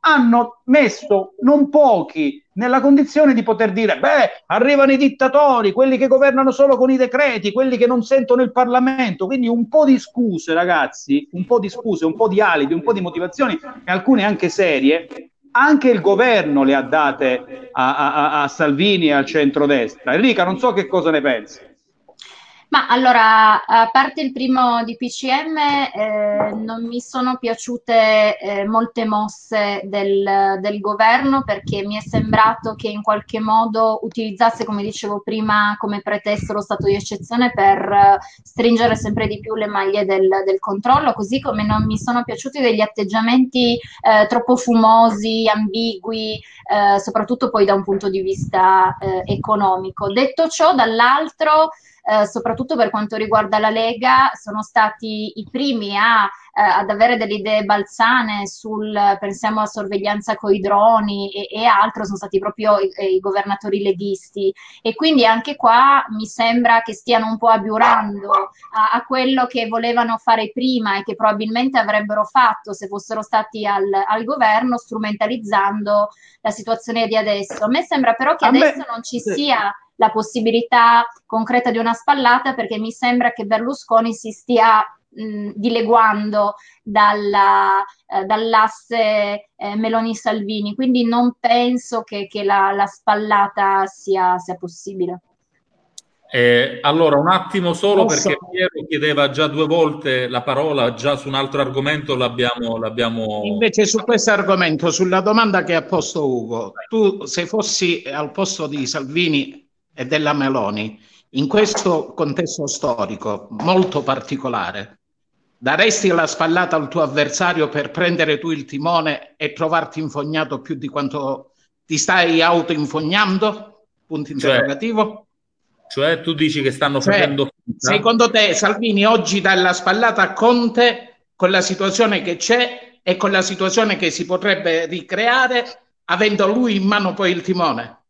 hanno messo non pochi nella condizione di poter dire, beh, arrivano i dittatori, quelli che governano solo con i decreti, quelli che non sentono il Parlamento, quindi un po' di scuse, ragazzi, un po' di scuse, un po' di alibi, un po' di motivazioni, e alcune anche serie, anche il governo le ha date a, a, a Salvini e al centrodestra. Enrica, non so che cosa ne pensi. Ma allora, a parte il primo di PCM, eh, non mi sono piaciute eh, molte mosse del, del, governo perché mi è sembrato che in qualche modo utilizzasse, come dicevo prima, come pretesto lo stato di eccezione per eh, stringere sempre di più le maglie del, del, controllo, così come non mi sono piaciuti degli atteggiamenti eh, troppo fumosi, ambigui, eh, soprattutto poi da un punto di vista economico. Detto ciò, dall'altro eh, soprattutto per quanto riguarda la Lega, sono stati i primi a, eh, ad avere delle idee balzane sul, pensiamo a sorveglianza coi droni e, e altro, sono stati proprio i, i, governatori leghisti e quindi anche qua mi sembra che stiano un po' abiurando a, a, quello che volevano fare prima e che probabilmente avrebbero fatto se fossero stati al, al governo, strumentalizzando la situazione di adesso. A me sembra però che adesso non ci sia la possibilità concreta di una spallata perché mi sembra che Berlusconi si stia mh, dileguando dalla, eh, dall'asse eh, Meloni-Salvini, quindi non penso che, che la, la, spallata sia, sia possibile. Eh, allora, un attimo solo Posso... perché Piero chiedeva già due volte la parola, già su un altro argomento l'abbiamo... l'abbiamo... Invece su questo argomento, sulla domanda che ha posto Ugo, tu se fossi al posto di Salvini e della Meloni, in questo contesto storico molto particolare, daresti la spallata al tuo avversario per prendere tu il timone e trovarti infognato più di quanto ti stai autoinfognando? Punto cioè, interrogativo. Cioè, cioè tu dici che stanno cioè, facendo... Secondo te Salvini oggi dà la spallata a Conte con la situazione che c'è e con la situazione che si potrebbe ricreare avendo lui in mano poi il timone?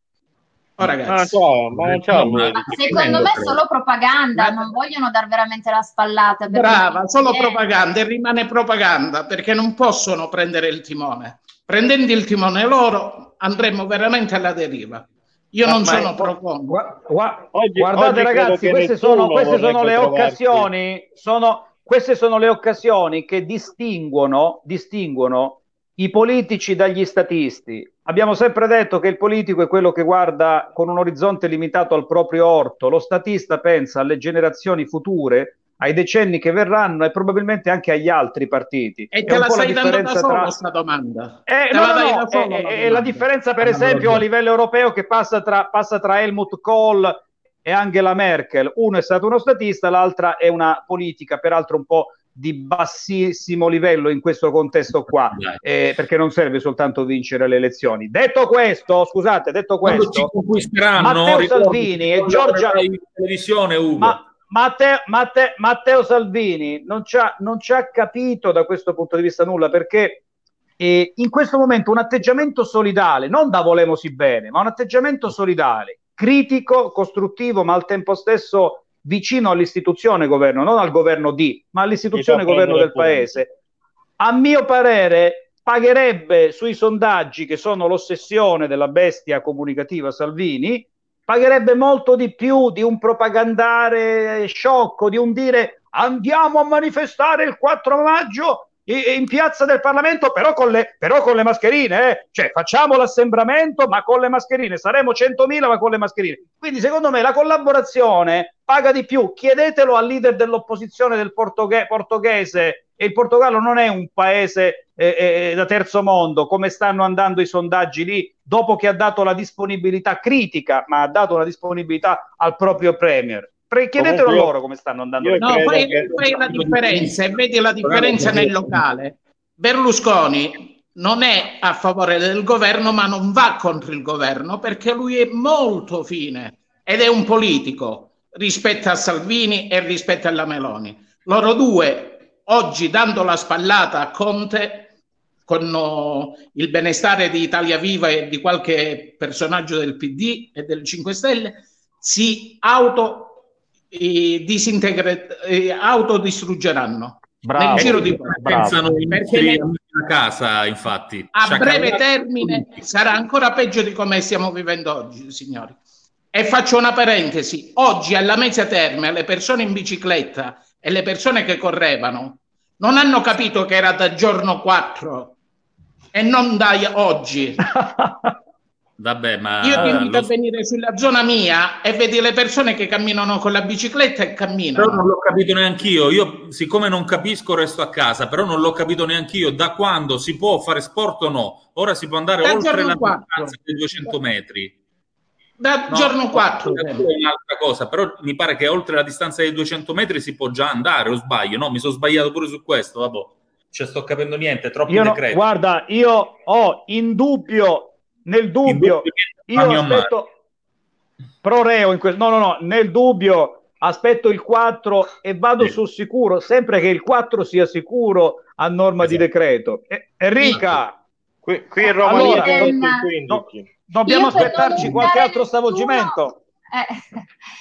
Oh, ragazzi. Ah, ma ma secondo me è solo propaganda, non vogliono dar veramente la spallata. Brava, solo è... propaganda e rimane propaganda perché non possono prendere il timone. Prendendo il timone loro andremo veramente alla deriva. Io non sono pro gua, gua, oggi, Guardate oggi ragazzi, queste sono, queste sono le occasioni, sono, queste sono le occasioni che distinguono, distinguono i politici dagli statisti. Abbiamo sempre detto che il politico è quello che guarda con un orizzonte limitato al proprio orto, lo statista pensa alle generazioni future, ai decenni che verranno e probabilmente anche agli altri partiti. E te la stai la dando da solo questa domanda? Eh, no, la no, no, è, la, è la differenza per esempio a livello europeo che passa tra, passa tra Helmut Kohl e Angela Merkel. Uno è stato uno statista, l'altra è una politica, peraltro un po' di bassissimo livello in questo contesto qua, eh, perché non serve soltanto vincere le elezioni. Detto questo, scusate, detto questo, Matteo Salvini e Giorgia televisione Ugo. Ma, Matteo, Matteo, Matteo, Salvini non ci, ha, non ci ha capito da questo punto di vista nulla perché eh, in questo momento un atteggiamento solidale, non da volemosi bene, ma un atteggiamento solidale, critico, costruttivo, ma al tempo stesso vicino all'istituzione governo, non al governo di, ma all'istituzione governo del paese, a mio parere pagherebbe sui sondaggi che sono l'ossessione della bestia comunicativa Salvini, pagherebbe molto di più di un propagandare sciocco, di un dire andiamo a manifestare il 4 maggio in piazza del Parlamento, però con le, però con le mascherine, eh? cioè facciamo l'assembramento, ma con le mascherine, saremo 100.000, ma con le mascherine. Quindi, secondo me, la collaborazione paga di più. Chiedetelo al leader dell'opposizione del portoghe- portoghese E il Portogallo non è un paese eh, eh, da terzo mondo, come stanno andando i sondaggi lì, dopo che ha dato la disponibilità critica, ma ha dato la disponibilità al proprio Premier. Pre- chiedetelo Comunque, loro come stanno andando. No, le cose. fai, fai la differenza e vedi la differenza nel locale. Berlusconi non è a favore del governo, ma non va contro il governo perché lui è molto fine ed è un politico rispetto a Salvini e rispetto alla Meloni. Loro due, oggi dando la spallata a Conte, con oh, il benestare di Italia Viva e di qualche personaggio del PD e del 5 Stelle, si auto, eh, disintegre- eh, autodistruggeranno. Bravo, nel giro di pensano i a casa, infatti. a Sciacallati- breve termine sarà ancora peggio di come stiamo vivendo oggi, signori. E faccio una parentesi: oggi alla mezza termine le persone in bicicletta e le persone che correvano non hanno capito che era da giorno 4 e non da oggi. Vabbè, ma Io ti invito lo- a venire sulla zona mia e vedi le persone che camminano con la bicicletta e Però camminano. non l'ho capito neanch'io. Io, siccome non capisco, resto a casa. Però non l'ho capito neanch'io da quando si può fare sport o no. Ora si può andare Da oltre la quattro. distanza dei 200 metri. Da No, giorno 4. è un'altra cosa, però mi pare che oltre la distanza dei 200 metri si può già andare, o sbaglio? No, mi sono sbagliato pure su questo, vabbè. Cioè, sto capendo niente, troppi Io no- guarda, io ho in dubbio, nel dubbio, io aspetto pro reo in questo, no, no, no, nel dubbio aspetto il 4 e vado sul sicuro, sempre che il 4 sia sicuro a norma di decreto. E- Enrica, Qui, qui in Romania Allora, è il 15. dobbiamo Io aspettarci qualche altro stravolgimento. Eh,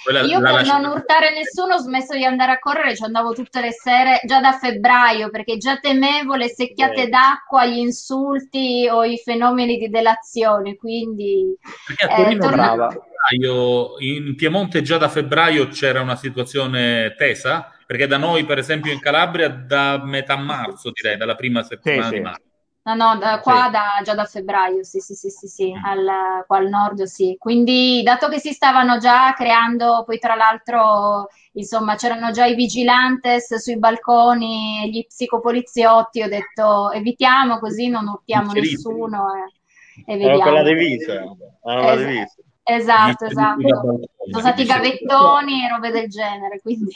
Quella Io la per non urtare nessuno ho smesso di andare a correre, ci andavo tutte le sere, già da febbraio, perché già temevo le secchiate Eh. d'acqua, gli insulti o i fenomeni di delazione, quindi Perché a eh, Torino torna- già da febbraio- in Piemonte già da febbraio c'era una situazione tesa, perché da noi, per esempio, in Calabria da metà marzo, direi, dalla prima settimana sì. di marzo. No, no, da qua da- già da febbraio, sì, sì, sì, sì, sì, al- qua al nord, sì. Quindi, dato che si stavano già creando, poi tra l'altro, insomma, c'erano già i vigilantes sui balconi, gli psicopoliziotti, ho detto evitiamo così non urtiamo nessuno e, e Era vediamo. quella divisa. Hanno la Es- divisa. Esatto, esatto. Sono stati gavettoni e robe del genere, quindi...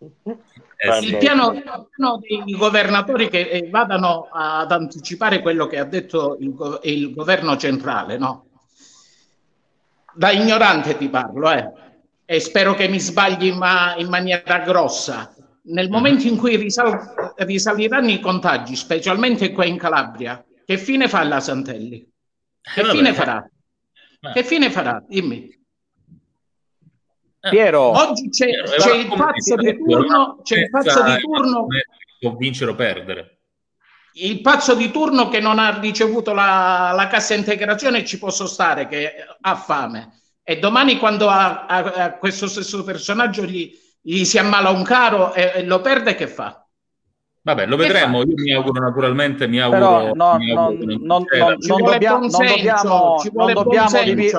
Eh il piano, il piano dei governatori che eh, vadano ad anticipare quello che ha detto il, go- il governo centrale, no? Da ignorante ti parlo, eh, e spero che mi sbagli in, ma- in maniera grossa. Nel momento in cui risal- risaliranno i contagi, specialmente qua in Calabria, che fine fa la Santelli? Che Eh, fine farà? Eh. Che fine farà? Dimmi. Piero, Oggi c'è, Eh, c'è il pazzo di turno, c'è il pazzo di turno Può vincere o perdere. il pazzo di turno che non ha ricevuto la, la cassa integrazione ci posso stare, che ha fame. E domani quando a, a- a questo stesso personaggio gli, gli si ammala un caro e, e lo perde, che fa? Vabbè, lo vedremo. Io mi auguro naturalmente, mi auguro, Però no, mi non, auguro non non- non- non dobbiamo, non dobbiamo, ci non dobbiamo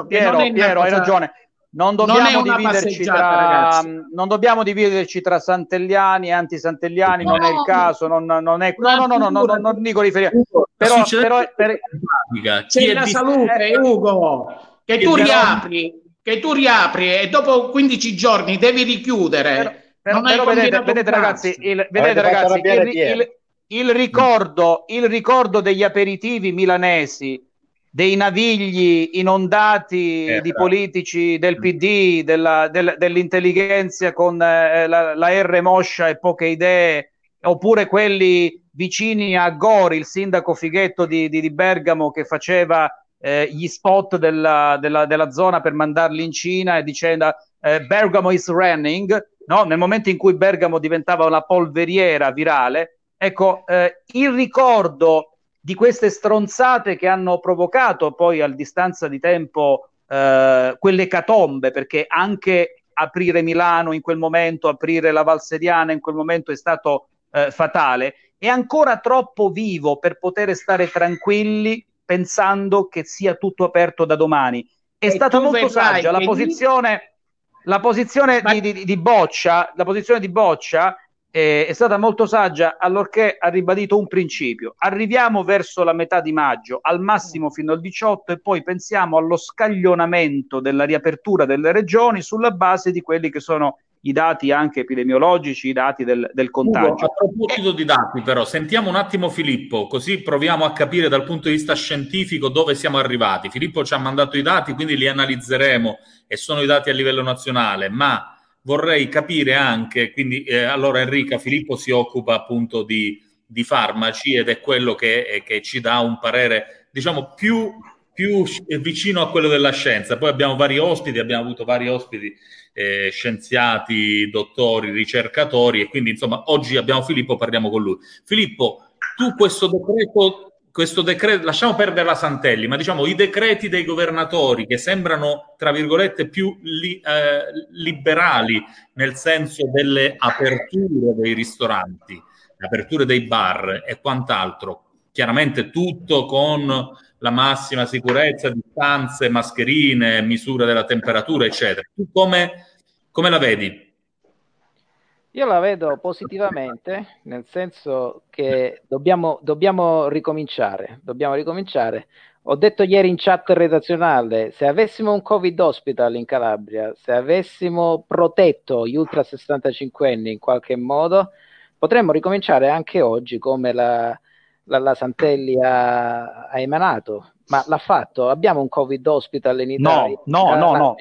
Piero, Piero, hai ragione. Non Non dobbiamo passeggiata, tra, non dobbiamo dividerci tra santelliani e antisantelliani, non è il No. caso, non, non è, no, no, no, no, no, no, non dico riferimento. Però, però, è per-. C'è la di- salute, eh, Ugo, che tu però- riapri, che tu riapri e dopo 15 giorni devi richiudere. Però, non però vedete, vedete ragazzi, il, vedete, ragazzi il, il- il ricordo, il ricordo degli aperitivi milanesi, dei navigli inondati Eh, di bravo. politici del PD, della, del- dell'intelligenza con eh, la, la R moscia e poche idee, oppure quelli vicini a Gori, il sindaco Fighetto di, di- di Bergamo che faceva eh, gli spot della, della- della zona per mandarli in Cina e dicendo eh, Bergamo is running, no? nel momento in cui Bergamo diventava una polveriera virale, ecco, eh, il ricordo di queste stronzate che hanno provocato poi a distanza di tempo eh, quelle catombe, perché anche aprire Milano in quel momento, aprire la Valseriana in quel momento è stato eh, fatale, è ancora troppo vivo per poter stare tranquilli pensando che sia tutto aperto da domani. È E stata molto saggia la posizione, la posizione Ma- di- di Boccia, la posizione di Boccia eh, è stata molto saggia allorché ha ribadito un principio. Arriviamo verso la metà di maggio, al massimo fino al 18 e poi pensiamo allo scaglionamento della riapertura delle regioni sulla base di quelli che sono i dati anche epidemiologici, i dati del, del contagio. Ugo, a proposito di dati, però, sentiamo un attimo Filippo, così proviamo a capire dal punto di vista scientifico dove siamo arrivati. Filippo ci ha mandato i dati, quindi li analizzeremo e sono i dati a livello nazionale, ma vorrei capire anche, quindi eh, allora Enrica, Filippo si occupa appunto di, di farmaci ed è quello che, eh, che, ci dà un parere, diciamo, più, più vicino a quello della scienza. Poi abbiamo vari ospiti, abbiamo avuto vari ospiti eh, scienziati, dottori, ricercatori e quindi insomma oggi abbiamo Filippo, parliamo con lui. Filippo, tu questo decreto questo decreto, lasciamo perdere la Santelli, ma diciamo i decreti dei governatori che sembrano, tra virgolette, più li, eh, liberali nel senso delle aperture dei ristoranti, aperture dei bar e quant'altro, chiaramente tutto con la massima sicurezza, distanze, mascherine, misure della temperatura, eccetera. Tu come, come la vedi? Io la vedo positivamente, nel senso che dobbiamo, dobbiamo ricominciare, dobbiamo ricominciare. Ho detto ieri in chat redazionale, se avessimo un Covid hospital in Calabria, se avessimo protetto gli ultra 65 anni in qualche modo, potremmo ricominciare anche oggi come la, la, la Santelli ha, ha, emanato, ma l'ha fatto. Abbiamo un Covid hospital in Italia. No, no, no, no.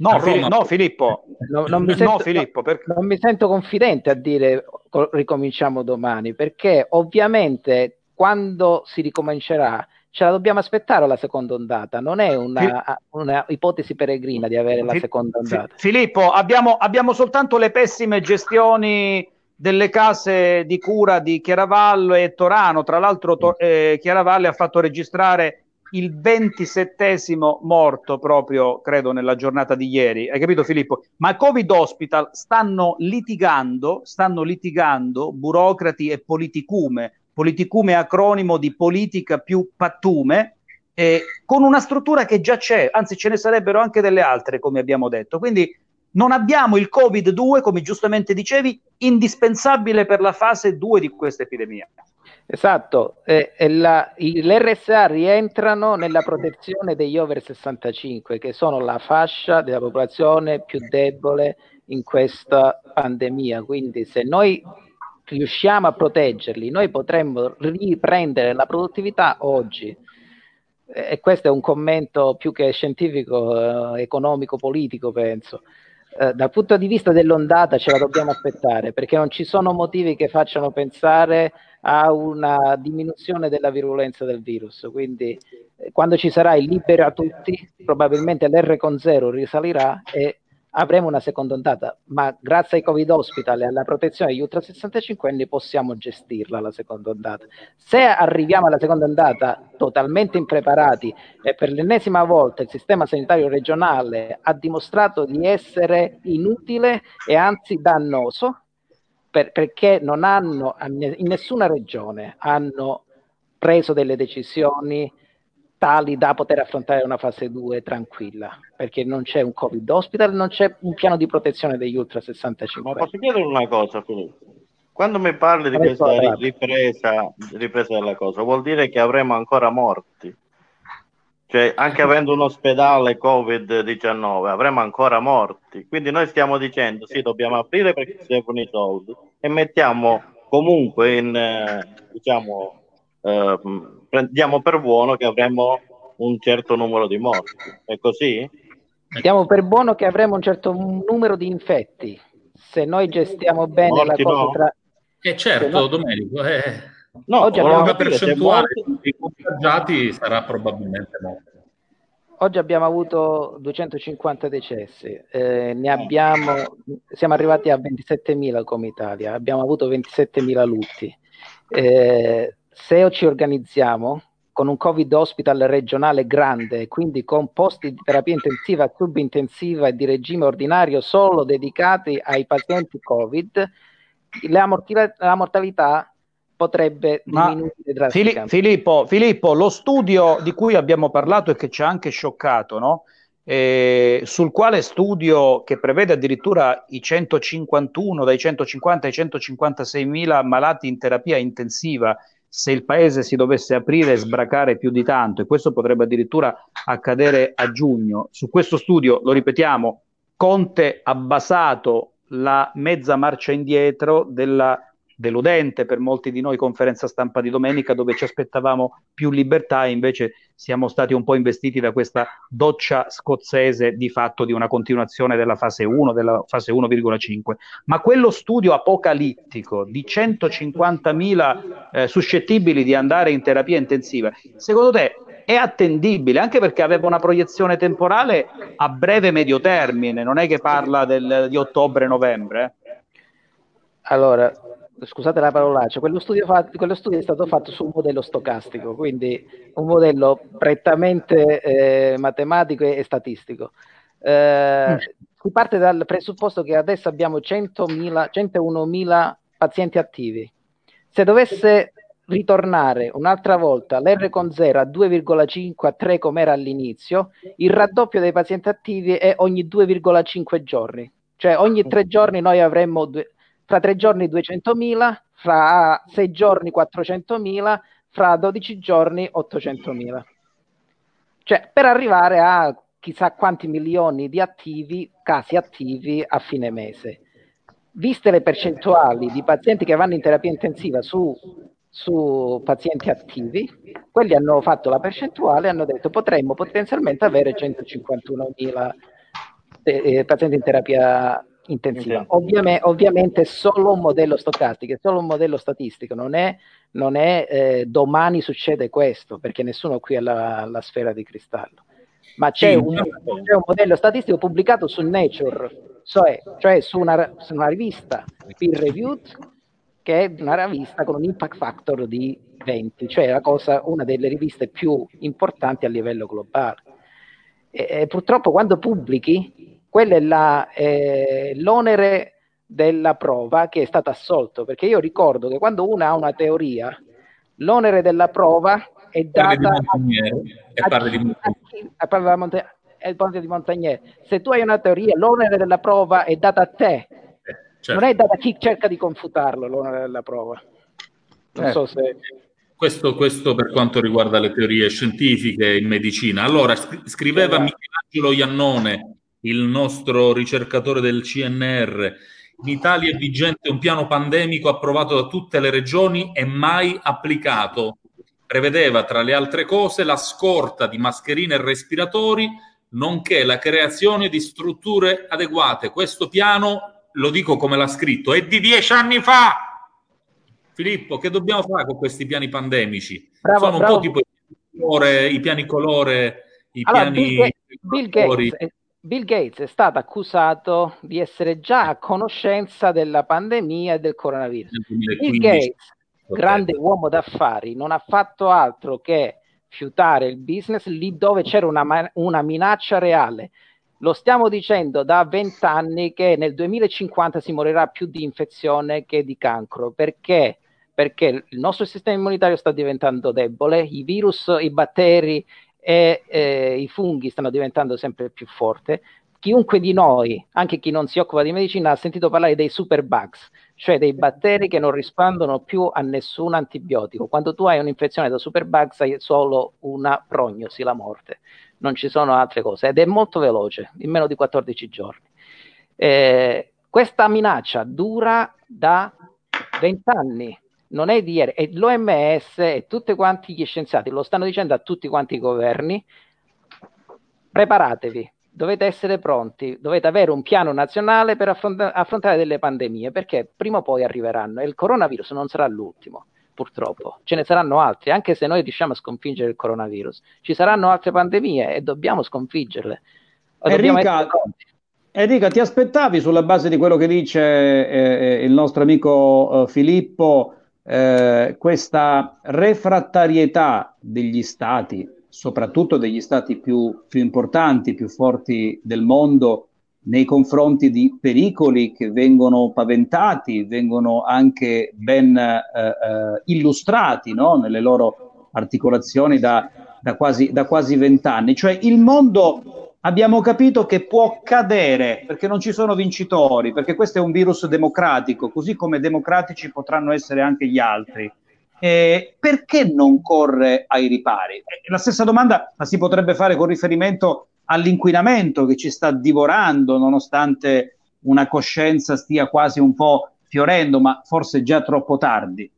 No, Fili- no, Filippo, no, non, mi sento, no, Filippo perché... non mi sento confidente a dire ricominciamo domani, perché ovviamente quando si ricomincerà ce la dobbiamo aspettare la seconda ondata, non è una, una ipotesi peregrina di avere la seconda ondata. Filippo, abbiamo, abbiamo soltanto le pessime gestioni delle case di cura di Chiaravallo e Torano. Tra l'altro, to- eh, Chiaravalle ha fatto registrare il ventisettesimo morto proprio, credo, nella giornata di ieri. Hai capito, Filippo? Ma Covid Hospital stanno litigando, stanno litigando burocrati e politicume. Politicume acronimo di politica più pattume, eh, con una struttura che già c'è, anzi ce ne sarebbero anche delle altre, come abbiamo detto. Quindi non abbiamo il Covid-2, come giustamente dicevi, indispensabile per la fase 2 di questa epidemia. Esatto, eh, la, i, le RSA rientrano nella protezione degli over 65, che sono la fascia della popolazione più debole in questa pandemia. Quindi se noi riusciamo a proteggerli, noi potremmo riprendere la produttività oggi. E questo è un commento più che scientifico, eh, economico, politico, penso. Eh, dal punto di vista dell'ondata ce la dobbiamo aspettare perché non ci sono motivi che facciano pensare a una diminuzione della virulenza del virus. Quindi eh, quando ci sarà il libero a tutti, probabilmente l'R con zero risalirà e avremo una seconda ondata, ma grazie ai Covid hospital e alla protezione degli ultra 65 anni possiamo gestirla la seconda ondata. Se arriviamo alla seconda ondata totalmente impreparati e per l'ennesima volta il sistema sanitario regionale ha dimostrato di essere inutile e anzi dannoso, per, perché non hanno, in nessuna regione hanno preso delle decisioni tali da poter affrontare una fase 2 tranquilla, perché non c'è un Covid hospital, non c'è un piano di protezione degli ultra 65. Ma posso chiedere una cosa, Filippo? Quando mi parli di questa ripresa, ripresa della cosa, vuol dire che avremo ancora morti? Cioè, anche avendo un ospedale Covid-19, avremo ancora morti. Quindi noi stiamo dicendo, sì, dobbiamo aprire perché servono i soldi e mettiamo comunque in, eh, diciamo, eh, diamo per buono che avremo un certo numero di morti. È così? Diamo per buono che avremo un certo numero di infetti. Se noi gestiamo bene morti la cosa no. tra... Eh certo, no... Domenico, eh... No, oggi abbiamo una percentuale di contagiati sarà probabilmente molto. Oggi abbiamo avuto 250 decessi, eh, ne abbiamo, siamo arrivati a 27.000 come Italia, abbiamo avuto 27.000 lutti. Eh, se ci organizziamo con un Covid hospital regionale grande, quindi con posti di terapia intensiva, subintensiva e di regime ordinario solo dedicati ai pazienti Covid, la, mortalità, la mortalità potrebbe diminuire drasticamente. Filippo, Filippo, lo studio di cui abbiamo parlato e che ci ha anche scioccato, no? eh, sul quale studio che prevede addirittura i 151, dai 150 ai 156 mila malati in terapia intensiva, se il paese si dovesse aprire e sbracare più di tanto, e questo potrebbe addirittura accadere a giugno. Su questo studio, lo ripetiamo, Conte ha basato la mezza marcia indietro della deludente per molti di noi conferenza stampa di domenica dove ci aspettavamo più libertà e invece siamo stati un po' investiti da questa doccia scozzese di fatto di una continuazione della fase 1, della fase 1,5. Ma quello studio apocalittico di 150.000 eh, suscettibili di andare in terapia intensiva, secondo te è attendibile anche perché aveva una proiezione temporale a breve medio termine, non è che parla del, di ottobre-novembre. Eh? Allora, scusate la parolaccia, quello studio, fatto, quello studio, è stato fatto su un modello stocastico, quindi un modello prettamente eh, matematico e, e statistico. Eh, mm. Si parte dal presupposto che adesso abbiamo 101.000 pazienti attivi. Se dovesse ritornare un'altra volta l'R con 0 a 2,5 a 3 come era all'inizio, il raddoppio dei pazienti attivi è ogni 2,5 giorni. Cioè ogni tre giorni noi avremmo due, fra tre giorni 200.000, fra sei giorni 400.000, fra 12 giorni 800.000. Cioè, per arrivare a chissà quanti milioni di attivi, casi attivi a fine mese. Viste le percentuali di pazienti che vanno in terapia intensiva su, su pazienti attivi, quelli hanno fatto la percentuale e hanno detto potremmo potenzialmente avere 151.000 eh, pazienti in terapia intensiva. Ovviamente, ovviamente è solo un modello stocastico, è solo un modello statistico, non è, non è eh, domani succede questo, perché nessuno qui ha la, la sfera di cristallo. Ma c'è, sì, un, c'è, un, modello statistico pubblicato su Nature, cioè, cioè su, una, su una rivista peer reviewed, che è una rivista con un impact factor di 20, cioè la cosa, una delle riviste più importanti a livello globale. E, e purtroppo quando pubblichi quello è eh, l'onere della prova che è stato assolto, perché io ricordo che quando uno ha una teoria, l'onere della prova è data a, a, chi, a, a, Monte, il ponte di Montagnier. Se tu hai una teoria, l'onere della prova è data a te, eh, certo. non è data a chi cerca di confutarlo l'onere della prova. Non certo. so se... Questo, questo, per quanto riguarda le teorie scientifiche in medicina. Allora, scriveva Michelangelo Iannone il nostro ricercatore del CNR. In Italia è vigente un piano pandemico approvato da tutte le regioni e mai applicato. Prevedeva, tra le altre cose, la scorta di mascherine e respiratori, nonché la creazione di strutture adeguate. Questo piano, lo dico come l'ha scritto, è di dieci anni fa. Filippo, che dobbiamo fare con questi piani pandemici? Bravo, Sono bravo. un po' tipo i piani colore, i allora, piani... Bill, Bill Gates, Bill Gates è stato accusato di essere già a conoscenza della pandemia e del coronavirus. Bill Gates, grande uomo d'affari, non ha fatto altro che fiutare il business lì dove c'era una, una minaccia reale. Lo stiamo dicendo da vent'anni che nel 2050 si morirà più di infezione che di cancro. Perché? Perché il nostro sistema immunitario sta diventando debole, i virus, i batteri, e eh, i funghi stanno diventando sempre più forti. Chiunque di noi, anche chi non si occupa di medicina, ha sentito parlare dei superbugs, cioè dei batteri che non rispondono più a nessun antibiotico. Quando tu hai un'infezione da superbugs hai solo una prognosi, la morte, non ci sono altre cose ed è molto veloce, in meno di 14 giorni. Eh, questa minaccia dura da 20 anni, non è di ieri, e l'OMS e tutti quanti gli scienziati lo stanno dicendo a tutti quanti i governi, preparatevi, dovete essere pronti, dovete avere un piano nazionale per affronta- affrontare delle pandemie, perché prima o poi arriveranno. E il coronavirus non sarà l'ultimo, purtroppo, ce ne saranno altri, anche se noi riusciamo a sconfiggere il coronavirus, ci saranno altre pandemie e dobbiamo sconfiggerle. Enrica, Enrica, ti aspettavi sulla base di quello che dice eh, il nostro amico eh, Filippo eh, questa refrattarietà degli stati, soprattutto degli stati più, più importanti, più forti del mondo, nei confronti di pericoli che vengono paventati, vengono anche ben eh, eh, illustrati no? nelle loro articolazioni da, da quasi vent'anni. Cioè il mondo abbiamo capito che può cadere perché non ci sono vincitori, perché questo è un virus democratico, così come democratici potranno essere anche gli altri. Eh, perché non corre ai ripari? Eh, la stessa domanda la si potrebbe fare con riferimento all'inquinamento che ci sta divorando, nonostante una coscienza stia quasi un po' fiorendo, ma forse già troppo tardi.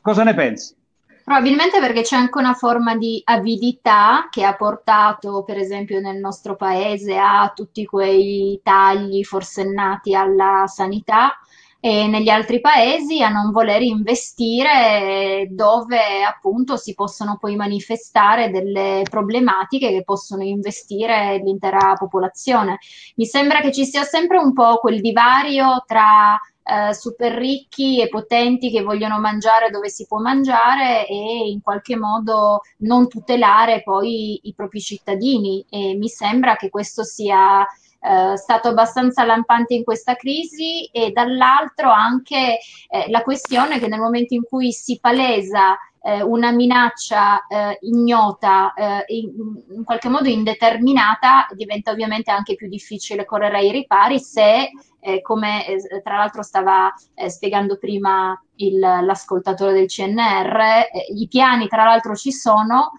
Cosa ne pensi? Probabilmente perché c'è anche una forma di avidità che ha portato, per esempio, nel nostro paese a tutti quei tagli forsennati alla sanità e negli altri paesi a non voler investire dove appunto si possono poi manifestare delle problematiche che possono investire l'intera popolazione. Mi sembra che ci sia sempre un po' quel divario tra eh, super ricchi e potenti che vogliono mangiare dove si può mangiare e in qualche modo non tutelare poi i propri cittadini. E mi sembra che questo sia eh, stato abbastanza lampante in questa crisi e dall'altro anche eh, la questione che nel momento in cui si palesa eh, una minaccia eh, ignota, eh, in, in, qualche modo indeterminata, diventa ovviamente anche più difficile correre ai ripari se, eh, come eh, tra l'altro stava eh, spiegando prima il, l'ascoltatore del CNR, i piani tra l'altro ci sono,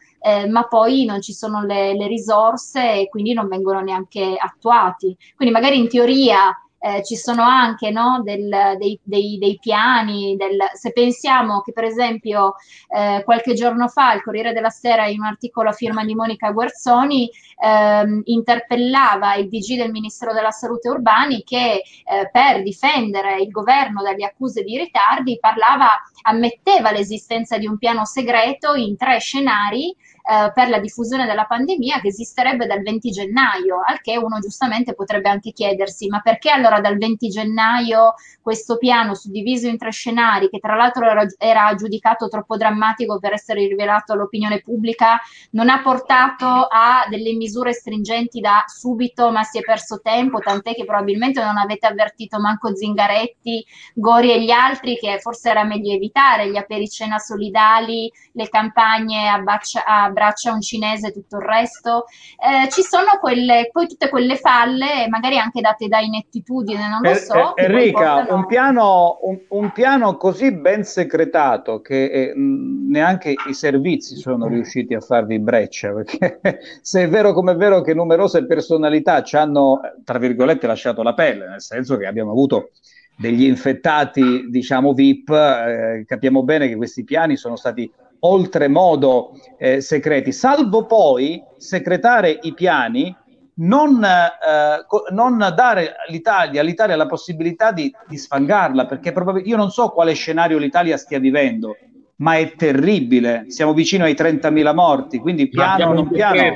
ma poi non ci sono le, le risorse e quindi non vengono neanche attuati. Quindi magari in teoria eh, ci sono anche no, del, dei, dei, dei, piani, del, se pensiamo che per esempio eh, qualche giorno fa il Corriere della Sera in un articolo a firma di Monica Guerzoni ehm, interpellava il DG del Ministero della Salute Urbani che eh, per difendere il governo dalle accuse di ritardi parlava, ammetteva l'esistenza di un piano segreto in tre scenari eh, per la diffusione della pandemia che esisterebbe dal 20 gennaio, al che uno giustamente potrebbe anche chiedersi ma perché allora dal 20 gennaio questo piano suddiviso in tre scenari, che tra l'altro era, era giudicato troppo drammatico per essere rivelato all'opinione pubblica, non ha portato a delle misure stringenti da subito, ma si è perso tempo, tant'è che probabilmente non avete avvertito manco Zingaretti, Gori e gli altri che forse era meglio evitare gli apericena solidali, le campagne a, baccia, a braccia un cinese e tutto il resto. Eh, ci sono quelle, poi tutte quelle falle, magari anche date da inettitudine, non lo eh, so. Eh, Enrica, portano... un, piano, un, un, piano, così ben secretato che eh, neanche i servizi sono riusciti a farvi breccia, perché se è vero come è vero che numerose personalità ci hanno, tra virgolette, lasciato la pelle, nel senso che abbiamo avuto degli infettati, diciamo VIP, eh, capiamo bene che questi piani sono stati oltremodo eh, segreti, salvo poi secretare i piani, non, eh, non dare all'Italia, all'Italia, la possibilità di, di sfangarla, perché probabil- io non so quale scenario l'Italia stia vivendo, ma è terribile, siamo vicino ai 30.000 morti, quindi piano non piano...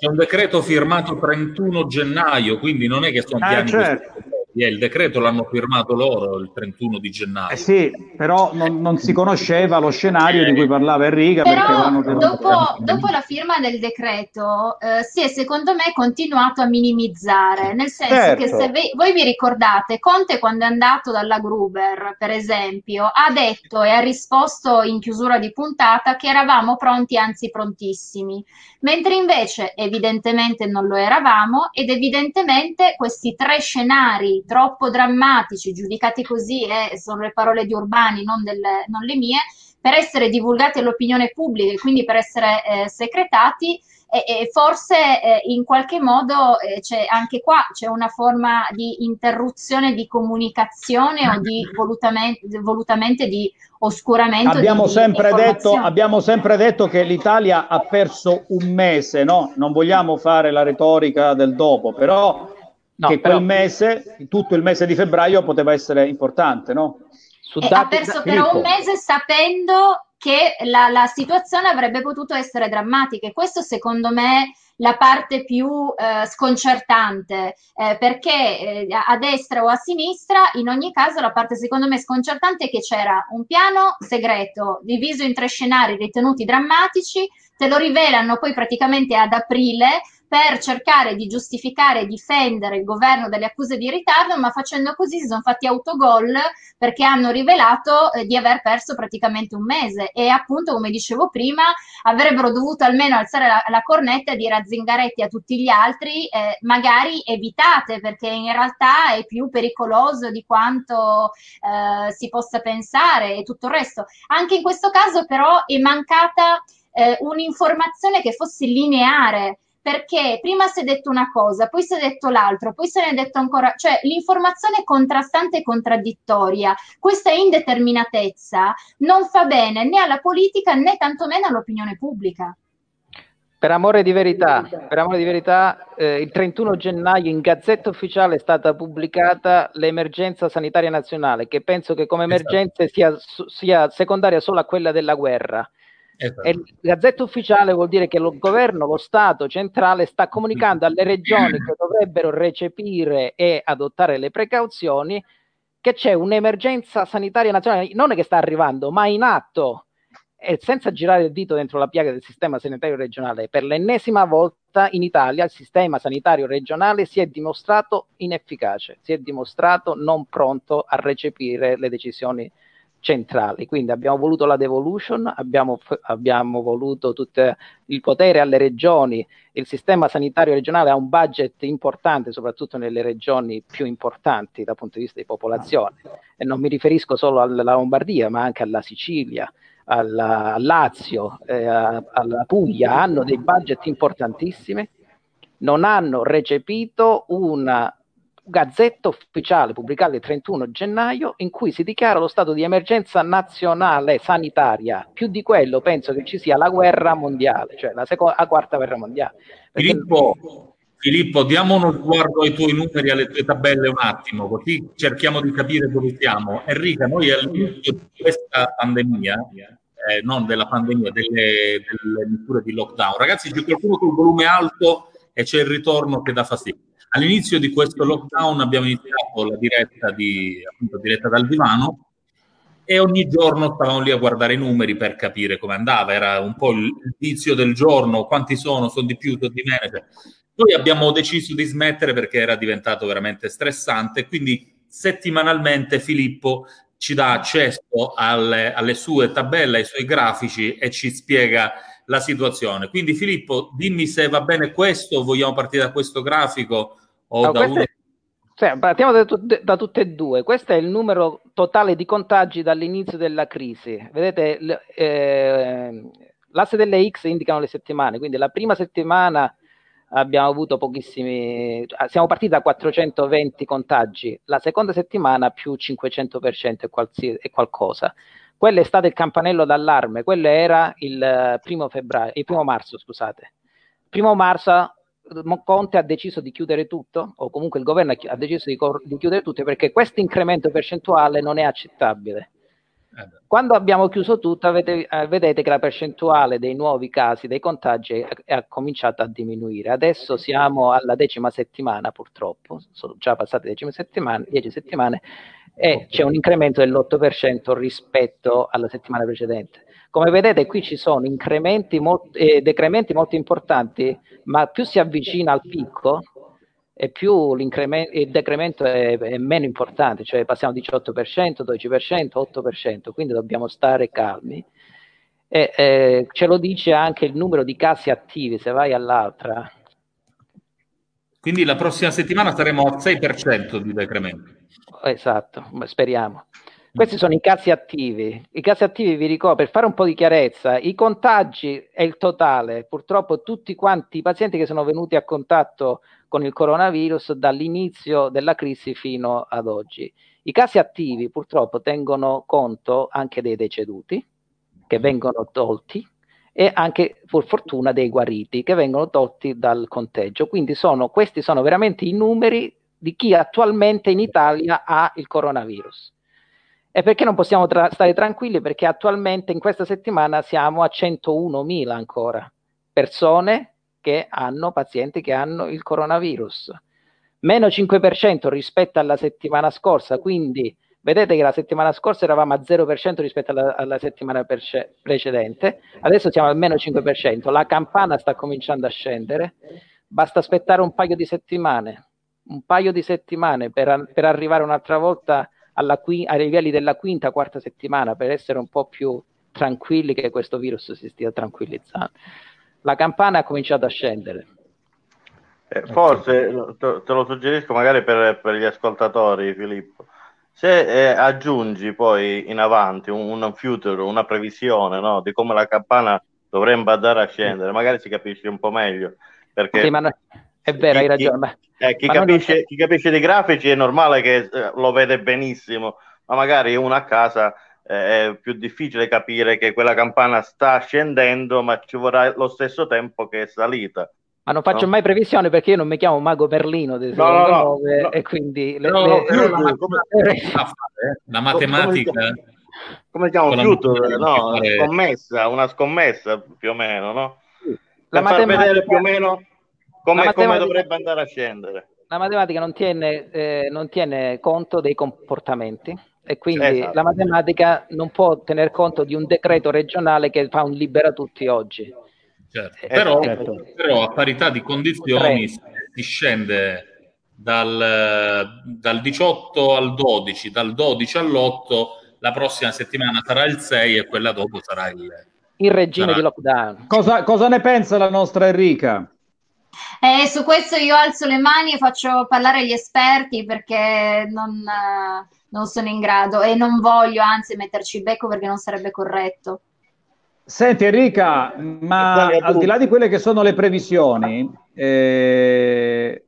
C'è un decreto firmato 31 gennaio, quindi non è che sono eh, piani... certo il decreto l'hanno firmato loro il 31 di gennaio. Eh sì, però non, non si conosceva lo scenario di cui parlava Enrica. Però dopo, dopo, la firma del decreto eh, si è secondo me continuato a minimizzare, nel senso certo. che se ve, voi vi ricordate, Conte quando è andato dalla Gruber, per esempio, ha detto e ha risposto in chiusura di puntata che eravamo pronti, anzi prontissimi, mentre invece evidentemente non lo eravamo ed evidentemente questi tre scenari troppo drammatici, giudicati così, eh, sono le parole di Urbani, non, del, non, le mie, per essere divulgati all'opinione pubblica e quindi per essere eh, secretati, e, e forse eh, in qualche modo eh, c'è anche qua c'è una forma di interruzione di comunicazione o di volutamente, volutamente di oscuramento. Abbiamo, di, sempre detto, abbiamo sempre detto che l'Italia ha perso un mese, no? Non vogliamo fare la retorica del dopo, però no, che però... quel mese, tutto il mese di febbraio, poteva essere importante, no? Su dati... Ha perso però un mese sapendo che la, la, situazione avrebbe potuto essere drammatica e questo secondo me la parte più eh, sconcertante eh, perché eh, a destra o a sinistra in ogni caso la parte secondo me sconcertante è che c'era un piano segreto diviso in tre scenari ritenuti drammatici te lo rivelano poi praticamente ad aprile per cercare di giustificare e difendere il governo dalle accuse di ritardo, ma facendo così si sono fatti autogol perché hanno rivelato eh, di aver perso praticamente un mese e appunto, come dicevo prima, avrebbero dovuto almeno alzare la, la cornetta e dire a Zingaretti e a tutti gli altri, eh, magari evitate perché in realtà è più pericoloso di quanto eh, si possa pensare e tutto il resto. Anche in questo caso però è mancata eh, un'informazione che fosse lineare perché prima si è detto una cosa, poi si è detto l'altro, poi se ne è detto ancora, cioè l'informazione contrastante e contraddittoria. Questa indeterminatezza non fa bene né alla politica né tantomeno all'opinione pubblica. Per amore di verità, per amore di verità eh, il 31 gennaio in Gazzetta Ufficiale è stata pubblicata l'emergenza sanitaria nazionale, che penso che come esatto. emergenza sia, sia secondaria solo a quella della guerra Esatto. E Gazzetta Ufficiale vuol dire che lo governo, lo Stato centrale sta comunicando alle regioni che dovrebbero recepire e adottare le precauzioni che c'è un'emergenza sanitaria nazionale, non è che sta arrivando, ma in atto. E senza girare il dito dentro la piaga del sistema sanitario regionale, per l'ennesima volta in Italia il sistema sanitario regionale si è dimostrato inefficace, si è dimostrato non pronto a recepire le decisioni centrali. Quindi abbiamo voluto la devolution, abbiamo, abbiamo voluto tutto il potere alle regioni, il sistema sanitario regionale ha un budget importante, soprattutto nelle regioni più importanti dal punto di vista di popolazione. E non mi riferisco solo alla Lombardia, ma anche alla Sicilia, alla, al Lazio, eh, alla Puglia, hanno dei budget importantissimi, non hanno recepito una gazzetta ufficiale pubblicata il 31 gennaio in cui si dichiara lo stato di emergenza nazionale sanitaria. Più di quello penso che ci sia la guerra mondiale, cioè la, seconda, la quarta guerra mondiale. Filippo, Filippo, diamo uno sguardo ai tuoi numeri, alle tue tabelle un attimo, così cerchiamo di capire dove siamo. Enrica, noi all'inizio di questa pandemia, eh, non della pandemia, delle, delle misure di lockdown, ragazzi c'è qualcuno con il volume alto e c'è il ritorno che dà fastidio. All'inizio di questo lockdown abbiamo iniziato la diretta, di, appunto, diretta dal divano e ogni giorno stavamo lì a guardare i numeri per capire come andava. Era un po' il vizio del giorno, quanti sono, sono di più, sono di meno. Cioè. Poi abbiamo deciso di smettere perché era diventato veramente stressante, quindi settimanalmente Filippo ci dà accesso alle, alle sue tabelle, ai suoi grafici e ci spiega la situazione. Quindi Filippo, dimmi se va bene questo, vogliamo partire da questo grafico o no, da uno... Cioè, partiamo da, da, tutte e due. Questo è il numero totale di contagi dall'inizio della crisi. Vedete, eh, l'asse delle X indicano le settimane, quindi la prima settimana abbiamo avuto pochissimi, siamo partiti da 420 contagi, la seconda settimana più 500% e, qualsi, e qualcosa. Quello è stato il campanello d'allarme, quello era il eh, primo, febbraio, il primo marzo, scusate. Primo marzo Conte ha deciso di chiudere tutto, o comunque il governo ha deciso di, di chiudere tutto perché questo incremento percentuale non è accettabile. Eh Quando abbiamo chiuso tutto, avete, eh, vedete che la percentuale dei nuovi casi, dei contagi, ha cominciato a diminuire. Adesso siamo alla decima settimana, purtroppo, sono già passate dieci settimane, dieci settimane e c'è un incremento dell'8% rispetto alla settimana precedente. Come vedete qui ci sono incrementi molt- eh, decrementi molto importanti, ma più si avvicina al picco e più il decremento è, è, meno importante, cioè passiamo 18%, 12%, 8%, quindi dobbiamo stare calmi. E, eh, ce lo dice anche il numero di casi attivi, se vai all'altra. Quindi la prossima settimana saremo al 6% di decremento. Esatto, speriamo. Questi sono i casi attivi. I casi attivi, vi ricordo, per fare un po' di chiarezza, i contagi è il totale. Purtroppo tutti quanti i pazienti che sono venuti a contatto con il coronavirus dall'inizio della crisi fino ad oggi. I casi attivi purtroppo tengono conto anche dei deceduti che vengono tolti e anche, per fortuna, dei guariti che vengono tolti dal conteggio. Quindi sono, questi sono veramente i numeri di chi attualmente in Italia ha il coronavirus. E perché non possiamo tra- stare tranquilli? Perché attualmente in questa settimana siamo a 101.000 ancora persone che hanno, pazienti che hanno il coronavirus. Meno 5% rispetto alla settimana scorsa, quindi vedete che la settimana scorsa eravamo a 0% rispetto alla, alla settimana precedente, adesso siamo al meno 5%, la campana sta cominciando a scendere, basta aspettare un paio di settimane, un paio di settimane per, per arrivare un'altra volta alla, ai livelli della quinta, quarta settimana, per essere un po' più tranquilli che questo virus si stia tranquillizzando. La campana ha cominciato a scendere. Eh, forse te, lo suggerisco magari per, per gli ascoltatori, Filippo. Se eh, aggiungi poi in avanti un, un future, una previsione no, di come la campana dovrebbe andare a scendere, magari si capisce un po' meglio. Perché sì, no, è vero, chi, hai ragione. Chi, eh, chi, capisce, non... chi, capisce, dei grafici è normale che eh, lo vede benissimo, ma magari uno a casa eh, è più difficile capire che quella campana sta scendendo, ma ci vorrà lo stesso tempo che è salita. Ma non faccio no? mai previsioni perché io non mi chiamo Mago Perlino del no, no, no, no, e quindi le, no, le, le, la, come, la, matematica come si chiama? Future, no, una scommessa, una scommessa più o meno, no? La per far vedere più o meno come, come, dovrebbe andare a scendere. La matematica non tiene, eh, non tiene conto dei comportamenti e quindi esatto. la matematica non può tener conto di un decreto regionale che fa un libera tutti oggi. Certo. Eh, però, certo. però, a parità di condizioni si scende dal, dal 18 al 12, dal 12 all'8 la prossima settimana sarà il 6 e quella dopo sarà il... Il regime sarà... di lockdown. Cosa, cosa, ne pensa la nostra Enrica? Eh, su questo io alzo le mani e faccio parlare gli esperti perché non, non sono in grado e non voglio anzi metterci il becco perché non sarebbe corretto. Senti Enrica, ma al di là di quelle che sono le previsioni, eh,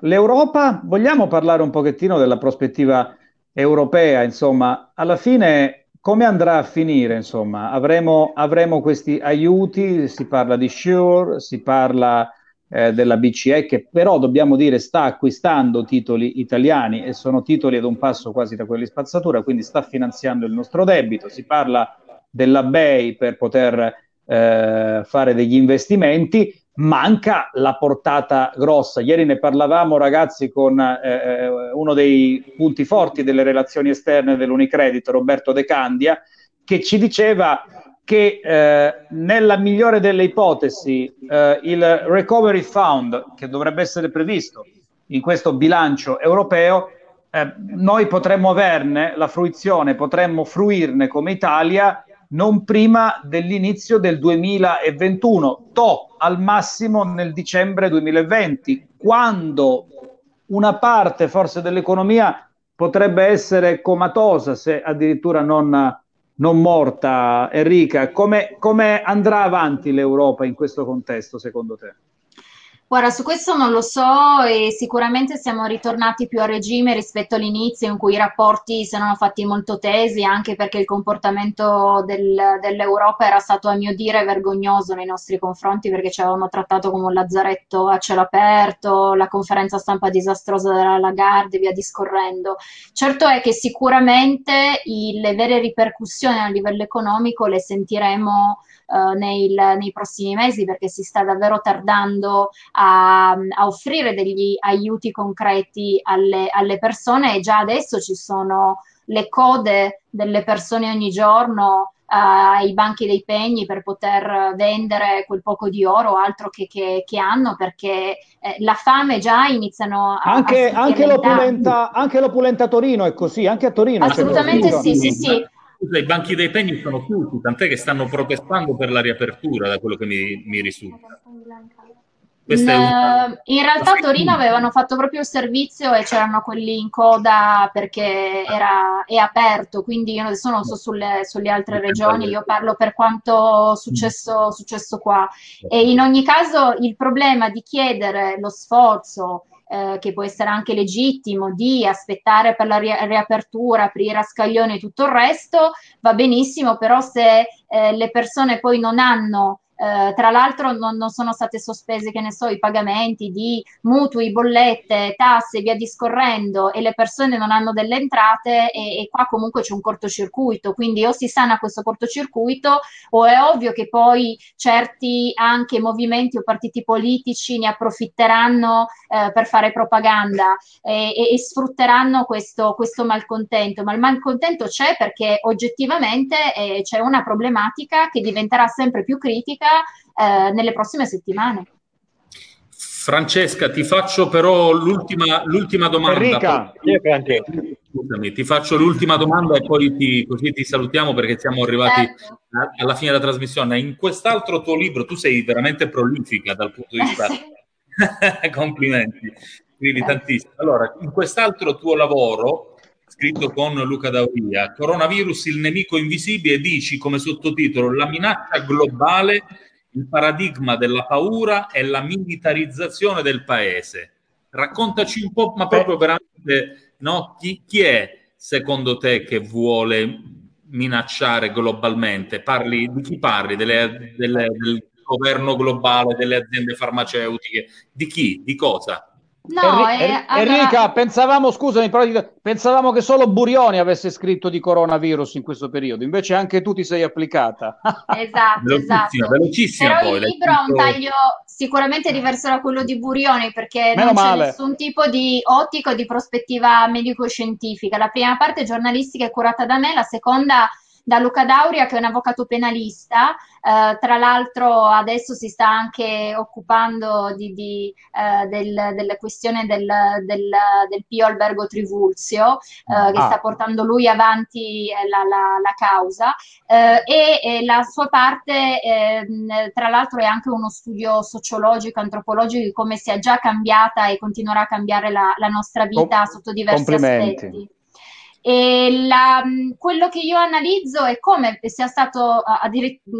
l'Europa, vogliamo parlare un pochettino della prospettiva europea, insomma, alla fine come andrà a finire? Insomma, avremo, avremo questi aiuti, si parla di Sure, si parla eh, della BCE che però dobbiamo dire sta acquistando titoli italiani e sono titoli ad un passo quasi da quelli spazzatura, quindi sta finanziando il nostro debito, si parla della BEI per poter eh, fare degli investimenti, manca la portata grossa. Ieri ne parlavamo, ragazzi, con eh, eh, uno dei punti forti delle relazioni esterne dell'Unicredit, Roberto De Candia, che ci diceva che eh, nella migliore delle ipotesi eh, il Recovery Fund, che dovrebbe essere previsto in questo bilancio europeo, eh, noi potremmo averne la fruizione, potremmo fruirne come Italia non prima dell'inizio del 2021, to al massimo nel dicembre 2020, quando una parte forse dell'economia potrebbe essere comatosa, se addirittura non, non morta. Enrica, come, come andrà avanti l'Europa in questo contesto, secondo te? Guarda, su questo non lo so e sicuramente siamo ritornati più a regime rispetto all'inizio in cui i rapporti si erano fatti molto tesi, anche perché il comportamento del, dell'Europa era stato a mio dire vergognoso nei nostri confronti perché ci avevano trattato come un lazzaretto a cielo aperto, la conferenza stampa disastrosa della Lagarde e via discorrendo. Certo è che sicuramente i, le vere ripercussioni a livello economico le sentiremo uh, nei, nei prossimi mesi perché si sta davvero tardando a, a offrire degli aiuti concreti alle, alle persone. E già adesso ci sono le code delle persone ogni giorno uh, ai banchi dei pegni per poter vendere quel poco di oro o altro che, che, che hanno perché eh, la fame già iniziano a anche, anche l'opulenta, anche l'opulenta Torino è così anche a Torino assolutamente sì sì sì i banchi dei pegni sono chiusi tant'è che stanno protestando per la riapertura da quello che mi, mi risulta. In, un... in realtà a Torino avevano fatto proprio il servizio e c'erano quelli in coda perché era, è aperto, quindi io adesso non so sulle, sulle altre regioni, io parlo per quanto successo, successo qua. E in ogni caso il problema di chiedere lo sforzo eh, che può essere anche legittimo, di aspettare per la ri- riapertura, aprire a scaglione e tutto il resto, va benissimo, però se eh, le persone poi non hanno eh, tra l'altro non, non, sono state sospese, che ne so, i pagamenti di mutui, bollette, tasse, via discorrendo e le persone non hanno delle entrate e, e qua comunque c'è un cortocircuito, quindi o si sana questo cortocircuito o è ovvio che poi certi anche movimenti o partiti politici ne approfitteranno eh, per fare propaganda e, e, e sfrutteranno questo, questo, malcontento, ma il malcontento c'è perché oggettivamente eh, c'è una problematica che diventerà sempre più critica eh, nelle prossime settimane. Francesca, ti faccio però l'ultima, l'ultima domanda. Enrica, poi, scusami, ti faccio l'ultima domanda e poi ti, così ti salutiamo perché siamo arrivati Certo. alla fine della trasmissione. In quest'altro tuo libro, tu sei veramente prolifica dal punto di vista. Complimenti, scrivi tantissimo. Allora, in quest'altro tuo lavoro, scritto con Luca Dauria, Coronavirus, il nemico invisibile, dici come sottotitolo La minaccia globale, il paradigma della paura e la militarizzazione del paese. Raccontaci un po', ma proprio veramente, no? Chi, chi è secondo te che vuole minacciare globalmente? Parli di chi parli? Delle- delle- del governo globale, delle aziende farmaceutiche? Di chi? Di cosa? No, Enri- eh, En- allora- Enrica, pensavamo, scusami, però pensavamo che solo Burioni avesse scritto di coronavirus in questo periodo, invece anche tu ti sei applicata. Esatto, Velocissima, esatto. velocissima Però poi. il libro ha un taglio sicuramente diverso da quello di Burioni perché Meno non c'è male. nessun tipo di ottico di prospettiva medico-scientifica. La prima parte giornalistica è curata da me, la seconda da Luca Dauria che è un avvocato penalista. Eh, tra l'altro adesso si sta anche occupando di, di, eh, del- della questione del, del, del Pio Albergo Trivulzio, eh, che Ah. sta portando lui avanti eh, la, la- la causa. Eh, e, e la sua parte, ehm, tra l'altro, è anche uno studio sociologico, antropologico di come sia già cambiata e continuerà a cambiare la, la nostra vita Com- sotto diversi aspetti. E la- mh, quello che io analizzo è come sia stato,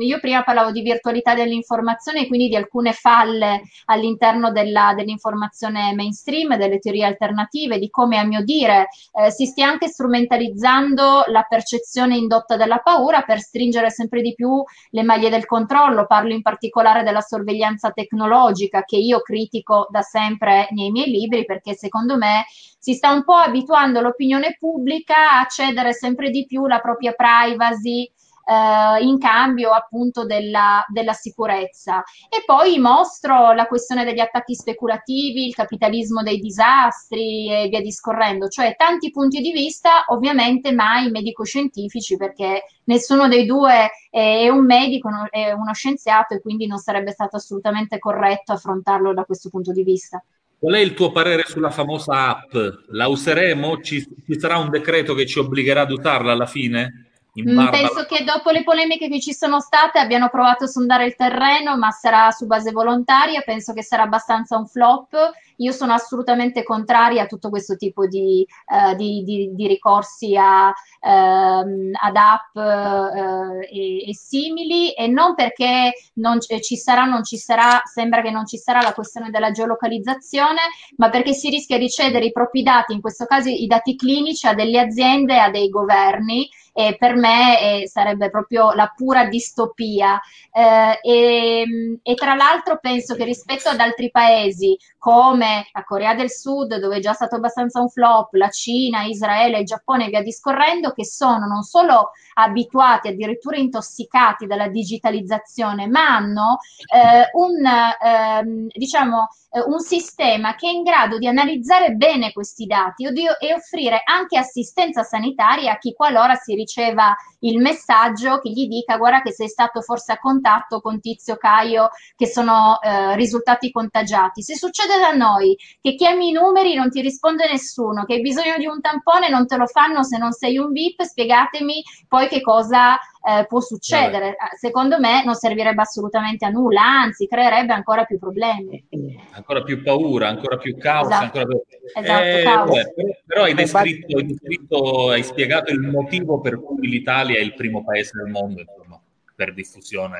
io prima parlavo di virtualità dell'informazione e quindi di alcune falle all'interno dell'informazione mainstream, delle teorie alternative, di come a mio dire eh, si stia anche strumentalizzando la percezione indotta dalla paura per stringere sempre di più le maglie del controllo. Parlo in particolare della sorveglianza tecnologica che io critico da sempre nei miei libri perché secondo me si sta un po' abituando l'opinione pubblica a cedere sempre di più la propria privacy eh, in cambio appunto della, della sicurezza. E poi mostro la questione degli attacchi speculativi, il capitalismo dei disastri e via discorrendo, cioè tanti punti di vista, ovviamente mai medico-scientifici, perché nessuno dei due è, un medico, è uno scienziato e quindi non sarebbe stato assolutamente corretto affrontarlo da questo punto di vista. Qual è il tuo parere sulla famosa app? La useremo? Ci, ci sarà un decreto che ci obbligherà ad usarla alla fine? Mm, barba Penso che dopo le polemiche che ci sono state abbiano provato a sondare il terreno, ma sarà su base volontaria, penso che sarà abbastanza un flop. Io sono assolutamente contraria a tutto questo tipo di, eh, di- di- di ricorsi a, ehm, ad app eh, e, e simili e non perché non ci sarà, non ci sarà, sembra che non ci sarà la questione della geolocalizzazione, ma perché si rischia di cedere i propri dati, in questo caso i dati clinici, a delle aziende e a dei governi e per me eh, sarebbe proprio la pura distopia. Eh, e, e tra l'altro penso che rispetto ad altri paesi come la Corea del Sud, dove è già stato abbastanza un flop, la Cina, Israele, il Giappone e via discorrendo, che sono non solo abituati, addirittura intossicati dalla digitalizzazione, ma hanno eh, un, ehm, diciamo, eh, un sistema che è in grado di analizzare bene questi dati e offrire anche assistenza sanitaria a chi qualora si riceva il messaggio che gli dica guarda che sei stato forse a contatto con Tizio Caio che sono eh, risultati contagiati. Se succede da noi che chiami i numeri non ti risponde nessuno, che hai bisogno di un tampone non te lo fanno se non sei un VIP, spiegatemi poi che cosa eh, può succedere. Eh, Secondo me non servirebbe assolutamente a nulla, anzi creerebbe ancora più problemi. ancora più paura, ancora più caos, Esatto. ancora più... Esatto, Eh, caos. vabbè, però, hai descritto, hai descritto, hai spiegato il motivo per cui l'Italia è il primo paese del mondo insomma, per diffusione.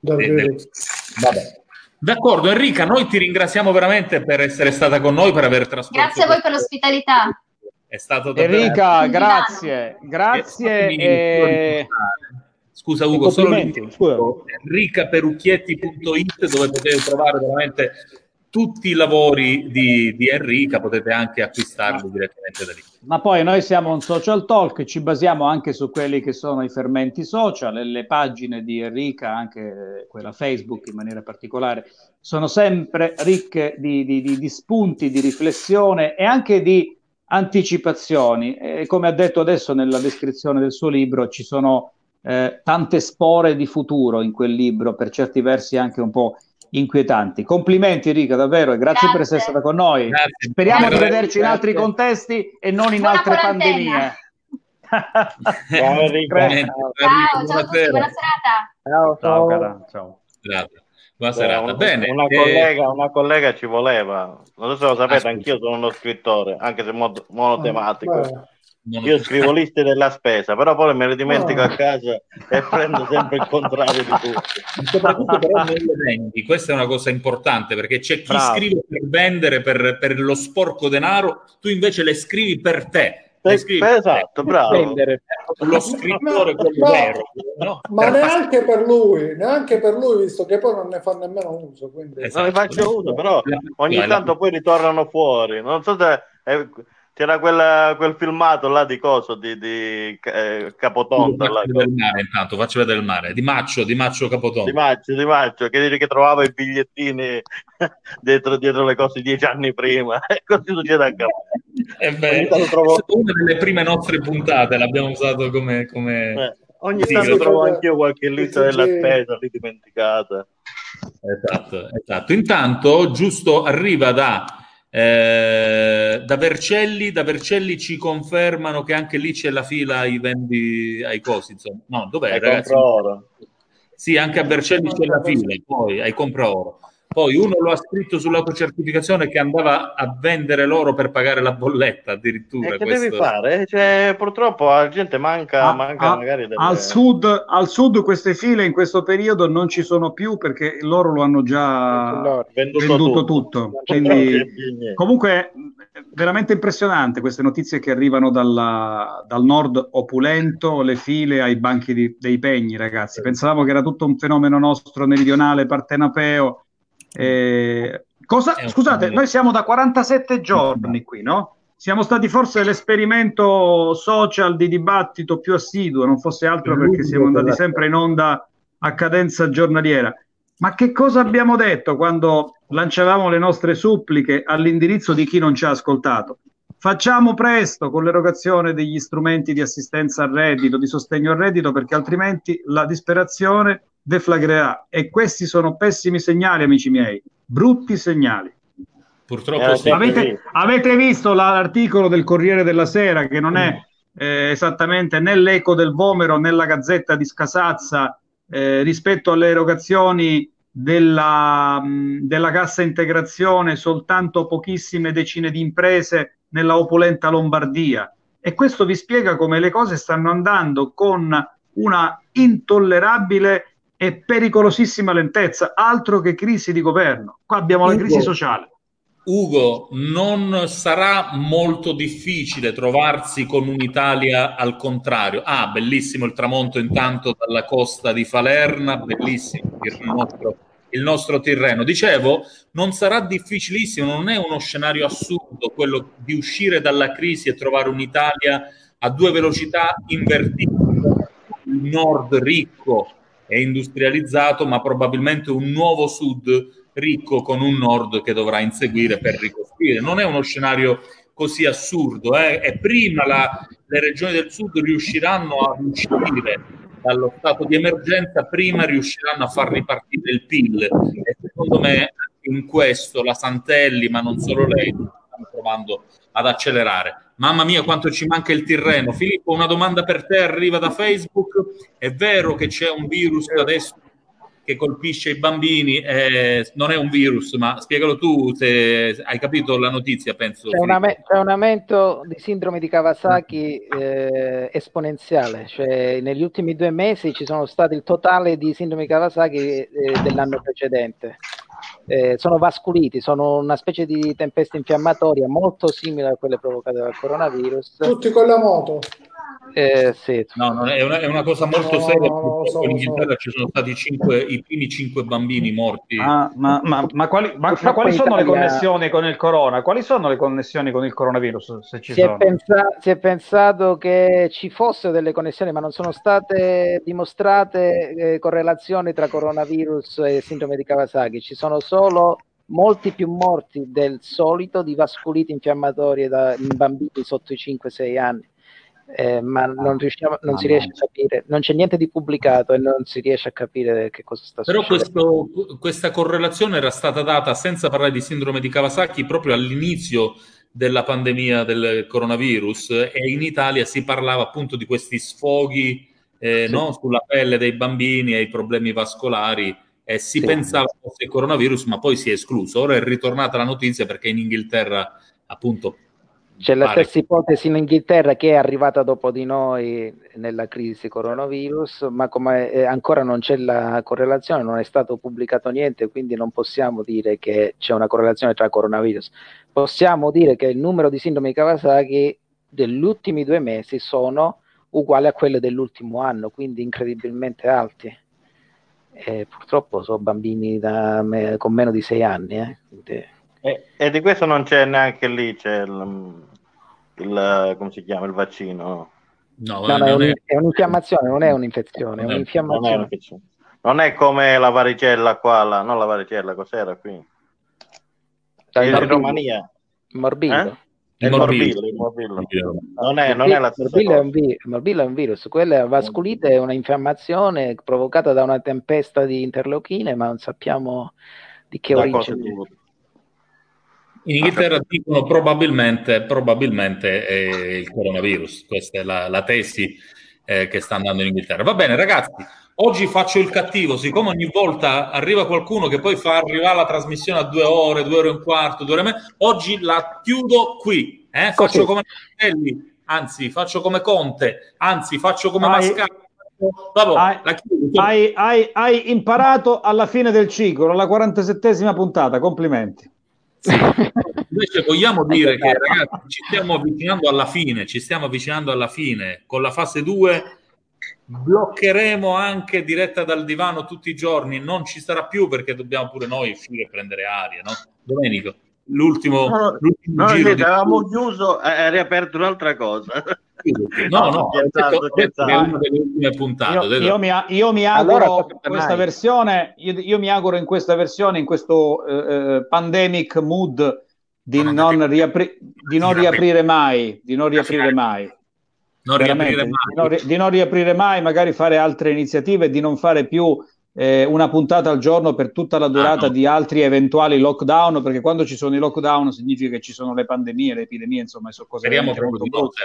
Del de- de- virus. vabbè. D'accordo, Enrica, noi ti ringraziamo veramente per essere stata con noi, per aver trascorso. Grazie a voi per l'ospitalità. È stato davvero... Enrica, grazie, grazie. Eh, e- Scusa Ugo, solo enricaperucchietti.it dove potete trovare veramente tutti i lavori di, di Enrica, potete anche acquistarli direttamente da lì. Ma poi noi siamo un social talk, ci basiamo anche su quelli che sono i fermenti social, le pagine di Enrica, anche quella Facebook in maniera particolare, sono sempre ricche di, di- di- di spunti, di riflessione e anche di anticipazioni. E come ha detto adesso nella descrizione del suo libro, ci sono eh, tante spore di futuro in quel libro, per certi versi anche un po' inquietanti. Complimenti Enrica, davvero, e grazie, grazie. per essere stata con noi. Grazie. Speriamo grazie. di vederci in altri contesti e non in Buona altre pandemie. ciao Enrica. Ciao, ciao, ciao a tutti, buona serata. Ciao, ciao, cara. ciao. Buona serata. Una, Bene, una, eh... collega, una, collega, ci voleva. Non so se lo sapete, ah, anch'io sono uno scrittore, anche se mod- monotematico. Ah, io scrivo liste della spesa, però poi me le dimentico oh. a casa e prendo sempre il contrario di tutti. Soprattutto però non le vendi, questa è una cosa importante perché c'è chi Bravo. scrive per vendere per, per, lo sporco denaro, tu invece le scrivi per te. Scrivi esatto, bravo. Lo scrittore quello ma, vero. No? Ma per neanche per lui, neanche per lui, visto che poi non ne fa nemmeno uso. Quindi... Esatto. Non ne faccio uso, però ogni tanto poi ritornano fuori. Non so se... È c'era quella, quel filmato là di coso di, di eh, Capotonda. Faccio vedere il mare intanto, faccio vedere il mare. Di Maccio, di Maccio Capotonda. Di Maccio, di Maccio, che dice che trovava i bigliettini dietro, dietro le cose dieci anni prima. E così succede anche a me. Una delle prime nostre puntate l'abbiamo usato come... come... Eh, ogni sì, tanto trovo anch'io qualche lista della spesa lì dimenticata. Esatto, esatto. Intanto, giusto, arriva da eh, da, Vercelli, da Vercelli ci confermano che anche lì c'è la fila ai vendi ai cosi. Insomma. No, dov'è, ai ragazzi? Sì, anche a Vercelli c'è la fila, poi ai compra oro. Poi uno lo ha scritto sull'autocertificazione che andava a vendere l'oro per pagare la bolletta addirittura. E che questo... devi fare? Cioè, purtroppo la gente manca, a, manca a, magari delle... al, sud, al sud queste file in questo periodo non ci sono più perché loro lo hanno già venduto, venduto tutto. tutto. Quindi, comunque veramente impressionante queste notizie che arrivano dalla, dal nord opulento, le file ai banchi di, dei pegni, ragazzi. Pensavamo che era tutto un fenomeno nostro meridionale, partenapeo eh, cosa, scusate, noi siamo da 47 giorni qui, no? Siamo stati forse l'esperimento social di dibattito più assiduo, non fosse altro perché siamo andati sempre in onda a cadenza giornaliera. Ma che cosa abbiamo detto quando lanciavamo le nostre suppliche all'indirizzo di chi non ci ha ascoltato? Facciamo presto con l'erogazione degli strumenti di assistenza al reddito, di sostegno al reddito, perché altrimenti la disperazione deflagrerà e questi sono pessimi segnali, amici miei, brutti segnali. Purtroppo eh, sì. avete, avete, visto l'articolo del Corriere della Sera che non è eh, esattamente né l'eco del Vomero né la Gazzetta di Scasazza eh, rispetto alle erogazioni della, della cassa integrazione soltanto pochissime decine di imprese nella opulenta Lombardia. E questo vi spiega come le cose stanno andando con una intollerabile e pericolosissima lentezza, altro che crisi di governo. Qua abbiamo Ugo, la crisi sociale. Ugo, non sarà molto difficile trovarsi con un'Italia al contrario. Ah, bellissimo il tramonto intanto dalla costa di Falerna, bellissimo il nostro, il nostro Tirreno. Dicevo, non sarà difficilissimo, non è uno scenario assurdo quello di uscire dalla crisi e trovare un'Italia a due velocità invertite. Il nord ricco, e industrializzato, ma probabilmente un nuovo sud ricco con un nord che dovrà inseguire per ricostruire. Non è uno scenario così assurdo, eh? e prima la, le regioni del sud riusciranno a uscire dallo stato di emergenza, prima riusciranno a far ripartire il PIL. E secondo me in questo la Santelli, ma non solo lei, stanno provando ad accelerare. Mamma mia, quanto ci manca il Tirreno. Filippo, una domanda per te arriva da Facebook. È vero che c'è un virus adesso che colpisce i bambini? Eh, non è un virus, ma spiegalo tu se hai capito la notizia, penso. C'è, un, c'è un aumento di sindrome di Kawasaki eh, esponenziale, cioè negli ultimi due mesi ci sono stati il totale di sindrome di Kawasaki eh, dell'anno precedente eh, sono vasculiti, sono una specie di tempesta infiammatoria molto simile a quelle provocate dal coronavirus. Tutti con la moto. Eh, sì. No, è una, è una, cosa molto no, seria. No, so, in Inghilterra so. ci sono stati cinque, i primi cinque bambini morti. Ah, ma, ma, ma, quali, ma, ma quali sono Italia... le connessioni con il corona? Quali sono le connessioni con il coronavirus? Se ci si, sono? È pensa- si è pensato che ci fossero delle connessioni, ma non sono state dimostrate eh, correlazioni tra coronavirus e sindrome di Kawasaki. Ci sono solo molti più morti del solito di vasculiti infiammatorie da, in bambini sotto i 5-6 anni eh, ma non, riusciamo, non si riesce a capire, non c'è niente di pubblicato e non si riesce a capire che cosa sta Però succedendo. Però questa correlazione era stata data senza parlare di sindrome di Kawasaki proprio all'inizio della pandemia del coronavirus e in Italia si parlava appunto di questi sfoghi eh, sì. no? sulla pelle dei bambini e i problemi vascolari e si sì. pensava fosse il coronavirus ma poi si è escluso. Ora è ritornata la notizia perché in Inghilterra appunto c'è la stessa ipotesi in Inghilterra che è arrivata dopo di noi nella crisi coronavirus, ma come eh, ancora non c'è la correlazione, non è stato pubblicato niente, quindi non possiamo dire che c'è una correlazione tra coronavirus. Possiamo dire che il numero di sindromi di Kawasaki degli ultimi due mesi sono uguali a quelli dell'ultimo anno, quindi incredibilmente alti. E purtroppo sono bambini da, con meno di sei anni. Eh. Quindi... E, e, di questo non c'è neanche lì, c'è il, il, come si chiama, il vaccino. No, no, no è, un, è, un'infiammazione, non è un'infiammazione, non è, un'infiammazione. Non è, non è, come la varicella qua, la, non la varicella, cos'era qui? Dai, in Romania. Morbillo. Eh? Il morbillo, il morbillo. Non è, non è la stessa morbillo, è un vi- morbillo è un virus, quella vasculite è una infiammazione provocata da una tempesta di interleuchine, ma non sappiamo di che da origine. In Inghilterra dicono probabilmente, probabilmente è il coronavirus, questa è la, la tesi eh, che sta andando in Inghilterra. Va bene ragazzi, oggi faccio il cattivo, siccome ogni volta arriva qualcuno che poi fa arrivare la trasmissione a due ore, due ore e un quarto, due ore e mezza, oggi la chiudo qui, eh? faccio come Martelli, anzi faccio come Conte, anzi faccio come hai, Mascaro. Vabbè, hai, hai, hai imparato alla fine del ciclo, alla 47esima puntata, complimenti. Sì. Invece vogliamo dire che ragazzi ci stiamo avvicinando alla fine, ci stiamo avvicinando alla fine. Con la fase 2 bloccheremo anche diretta dal divano tutti i giorni, non ci sarà più perché dobbiamo pure noi uscire e prendere aria, no? Domenico, l'ultimo, no, l'ultimo no, giro di... avevamo chiuso e riaperto un'altra cosa. No, no, delle ultime puntate. Io, io, mi, io mi, auguro allora, questa versione, io, io, mi auguro in questa versione, in questo eh, eh pandemic mood, di non, riapri- di non riaprire mai, di non riaprire mai. Non riaprire mai. Di, non, di non riaprire mai, magari fare altre iniziative, di non fare più eh, una puntata al giorno per tutta la durata ah, no. di altri eventuali lockdown, perché quando ci sono i lockdown significa che ci sono le pandemie, le epidemie, insomma, sono cose Speriamo molto brutte.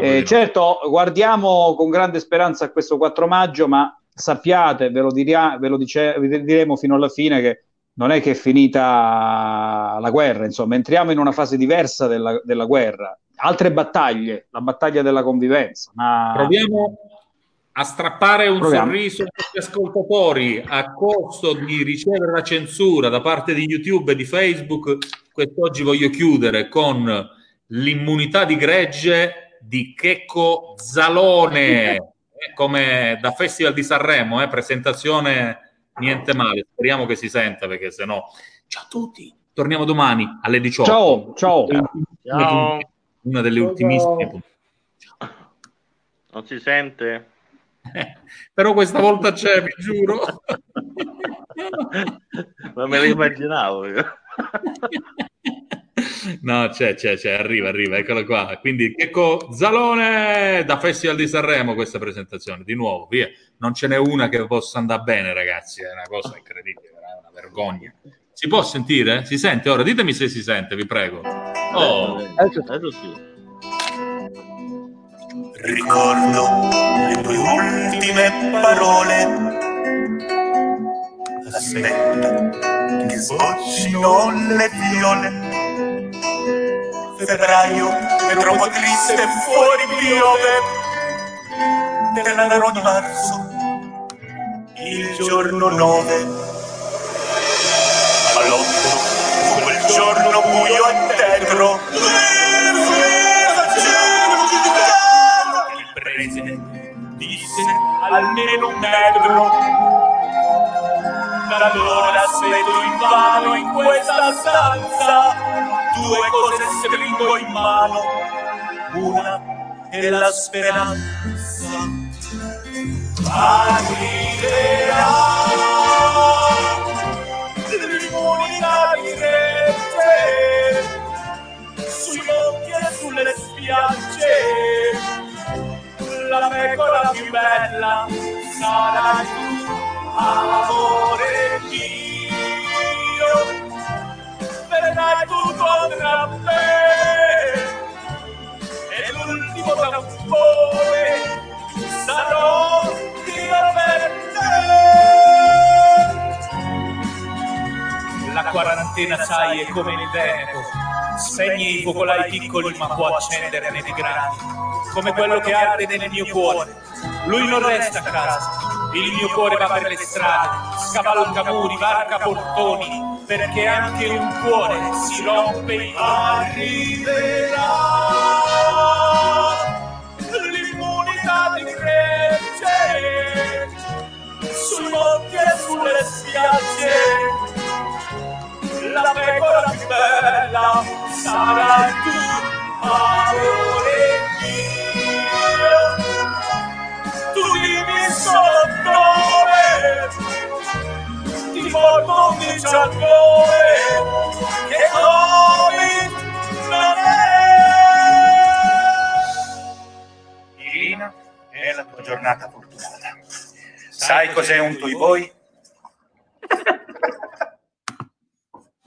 Eh, certo, guardiamo con grande speranza a questo 4 maggio, ma sappiate, ve lo, diria, ve lo dice, vi diremo fino alla fine che non è che è finita la guerra, insomma, entriamo in una fase diversa della, della guerra. Altre battaglie, la battaglia della convivenza. Ma... Proviamo a strappare un Proviamo. sorriso agli ascoltatori a costo di ricevere la censura da parte di YouTube e di Facebook. Quest'oggi voglio chiudere con l'immunità di gregge di Checco Zalone, eh, come da Festival di Sanremo, eh, presentazione niente male. Speriamo che si senta perché se no. Ciao a tutti, torniamo domani alle 18. Ciao, ciao. ciao. Una delle ultimissime puntate. Non si sente? però questa volta c'è, vi giuro. Ma me lo immaginavo io. No, c'è, c'è, c'è, arriva, arriva, eccolo qua. Quindi, Checco Zalone da Festival di Sanremo questa presentazione, di nuovo, via. Non ce n'è una che possa andare bene, ragazzi, è una cosa incredibile, è una vergogna. Si può sentire? Si sente ora? Ditemi se si sente, vi prego. Oh, adesso sì. Ricordo le tue ultime parole. Aspetta che sboccino le viole febbraio è troppo triste fuori piove. Nell'anno di marzo il giorno 9 all'otto fu quel giorno buio e tetro presidente disse almeno un metro. Da allora aspetto invano in questa stanza due cose stringo in mano. Una è la speranza. Arriverà. L'immunità di rete sui monti e sulle spiagge più bella sarai tu, amore mio. Verrai tu contra me e l'ultimo tampone sarò io per te. La quarantena, sai, è come il Veneto, spegne i focolai piccoli ma può accenderne di grandi come quello che arde nel mio cuore. Lui non resta a casa, il mio cuore va per le strade, scavalca muri, varca portoni, perché anche un cuore si rompe. Arriverà l'immunità di gregge sui monti e sulle spiagge. La pecora più bella sarà tu, amore tu dimmi solo dove ti porto 19 che Covid non è Irina è la tua giornata fortunata. Sai cos'è un toy boy?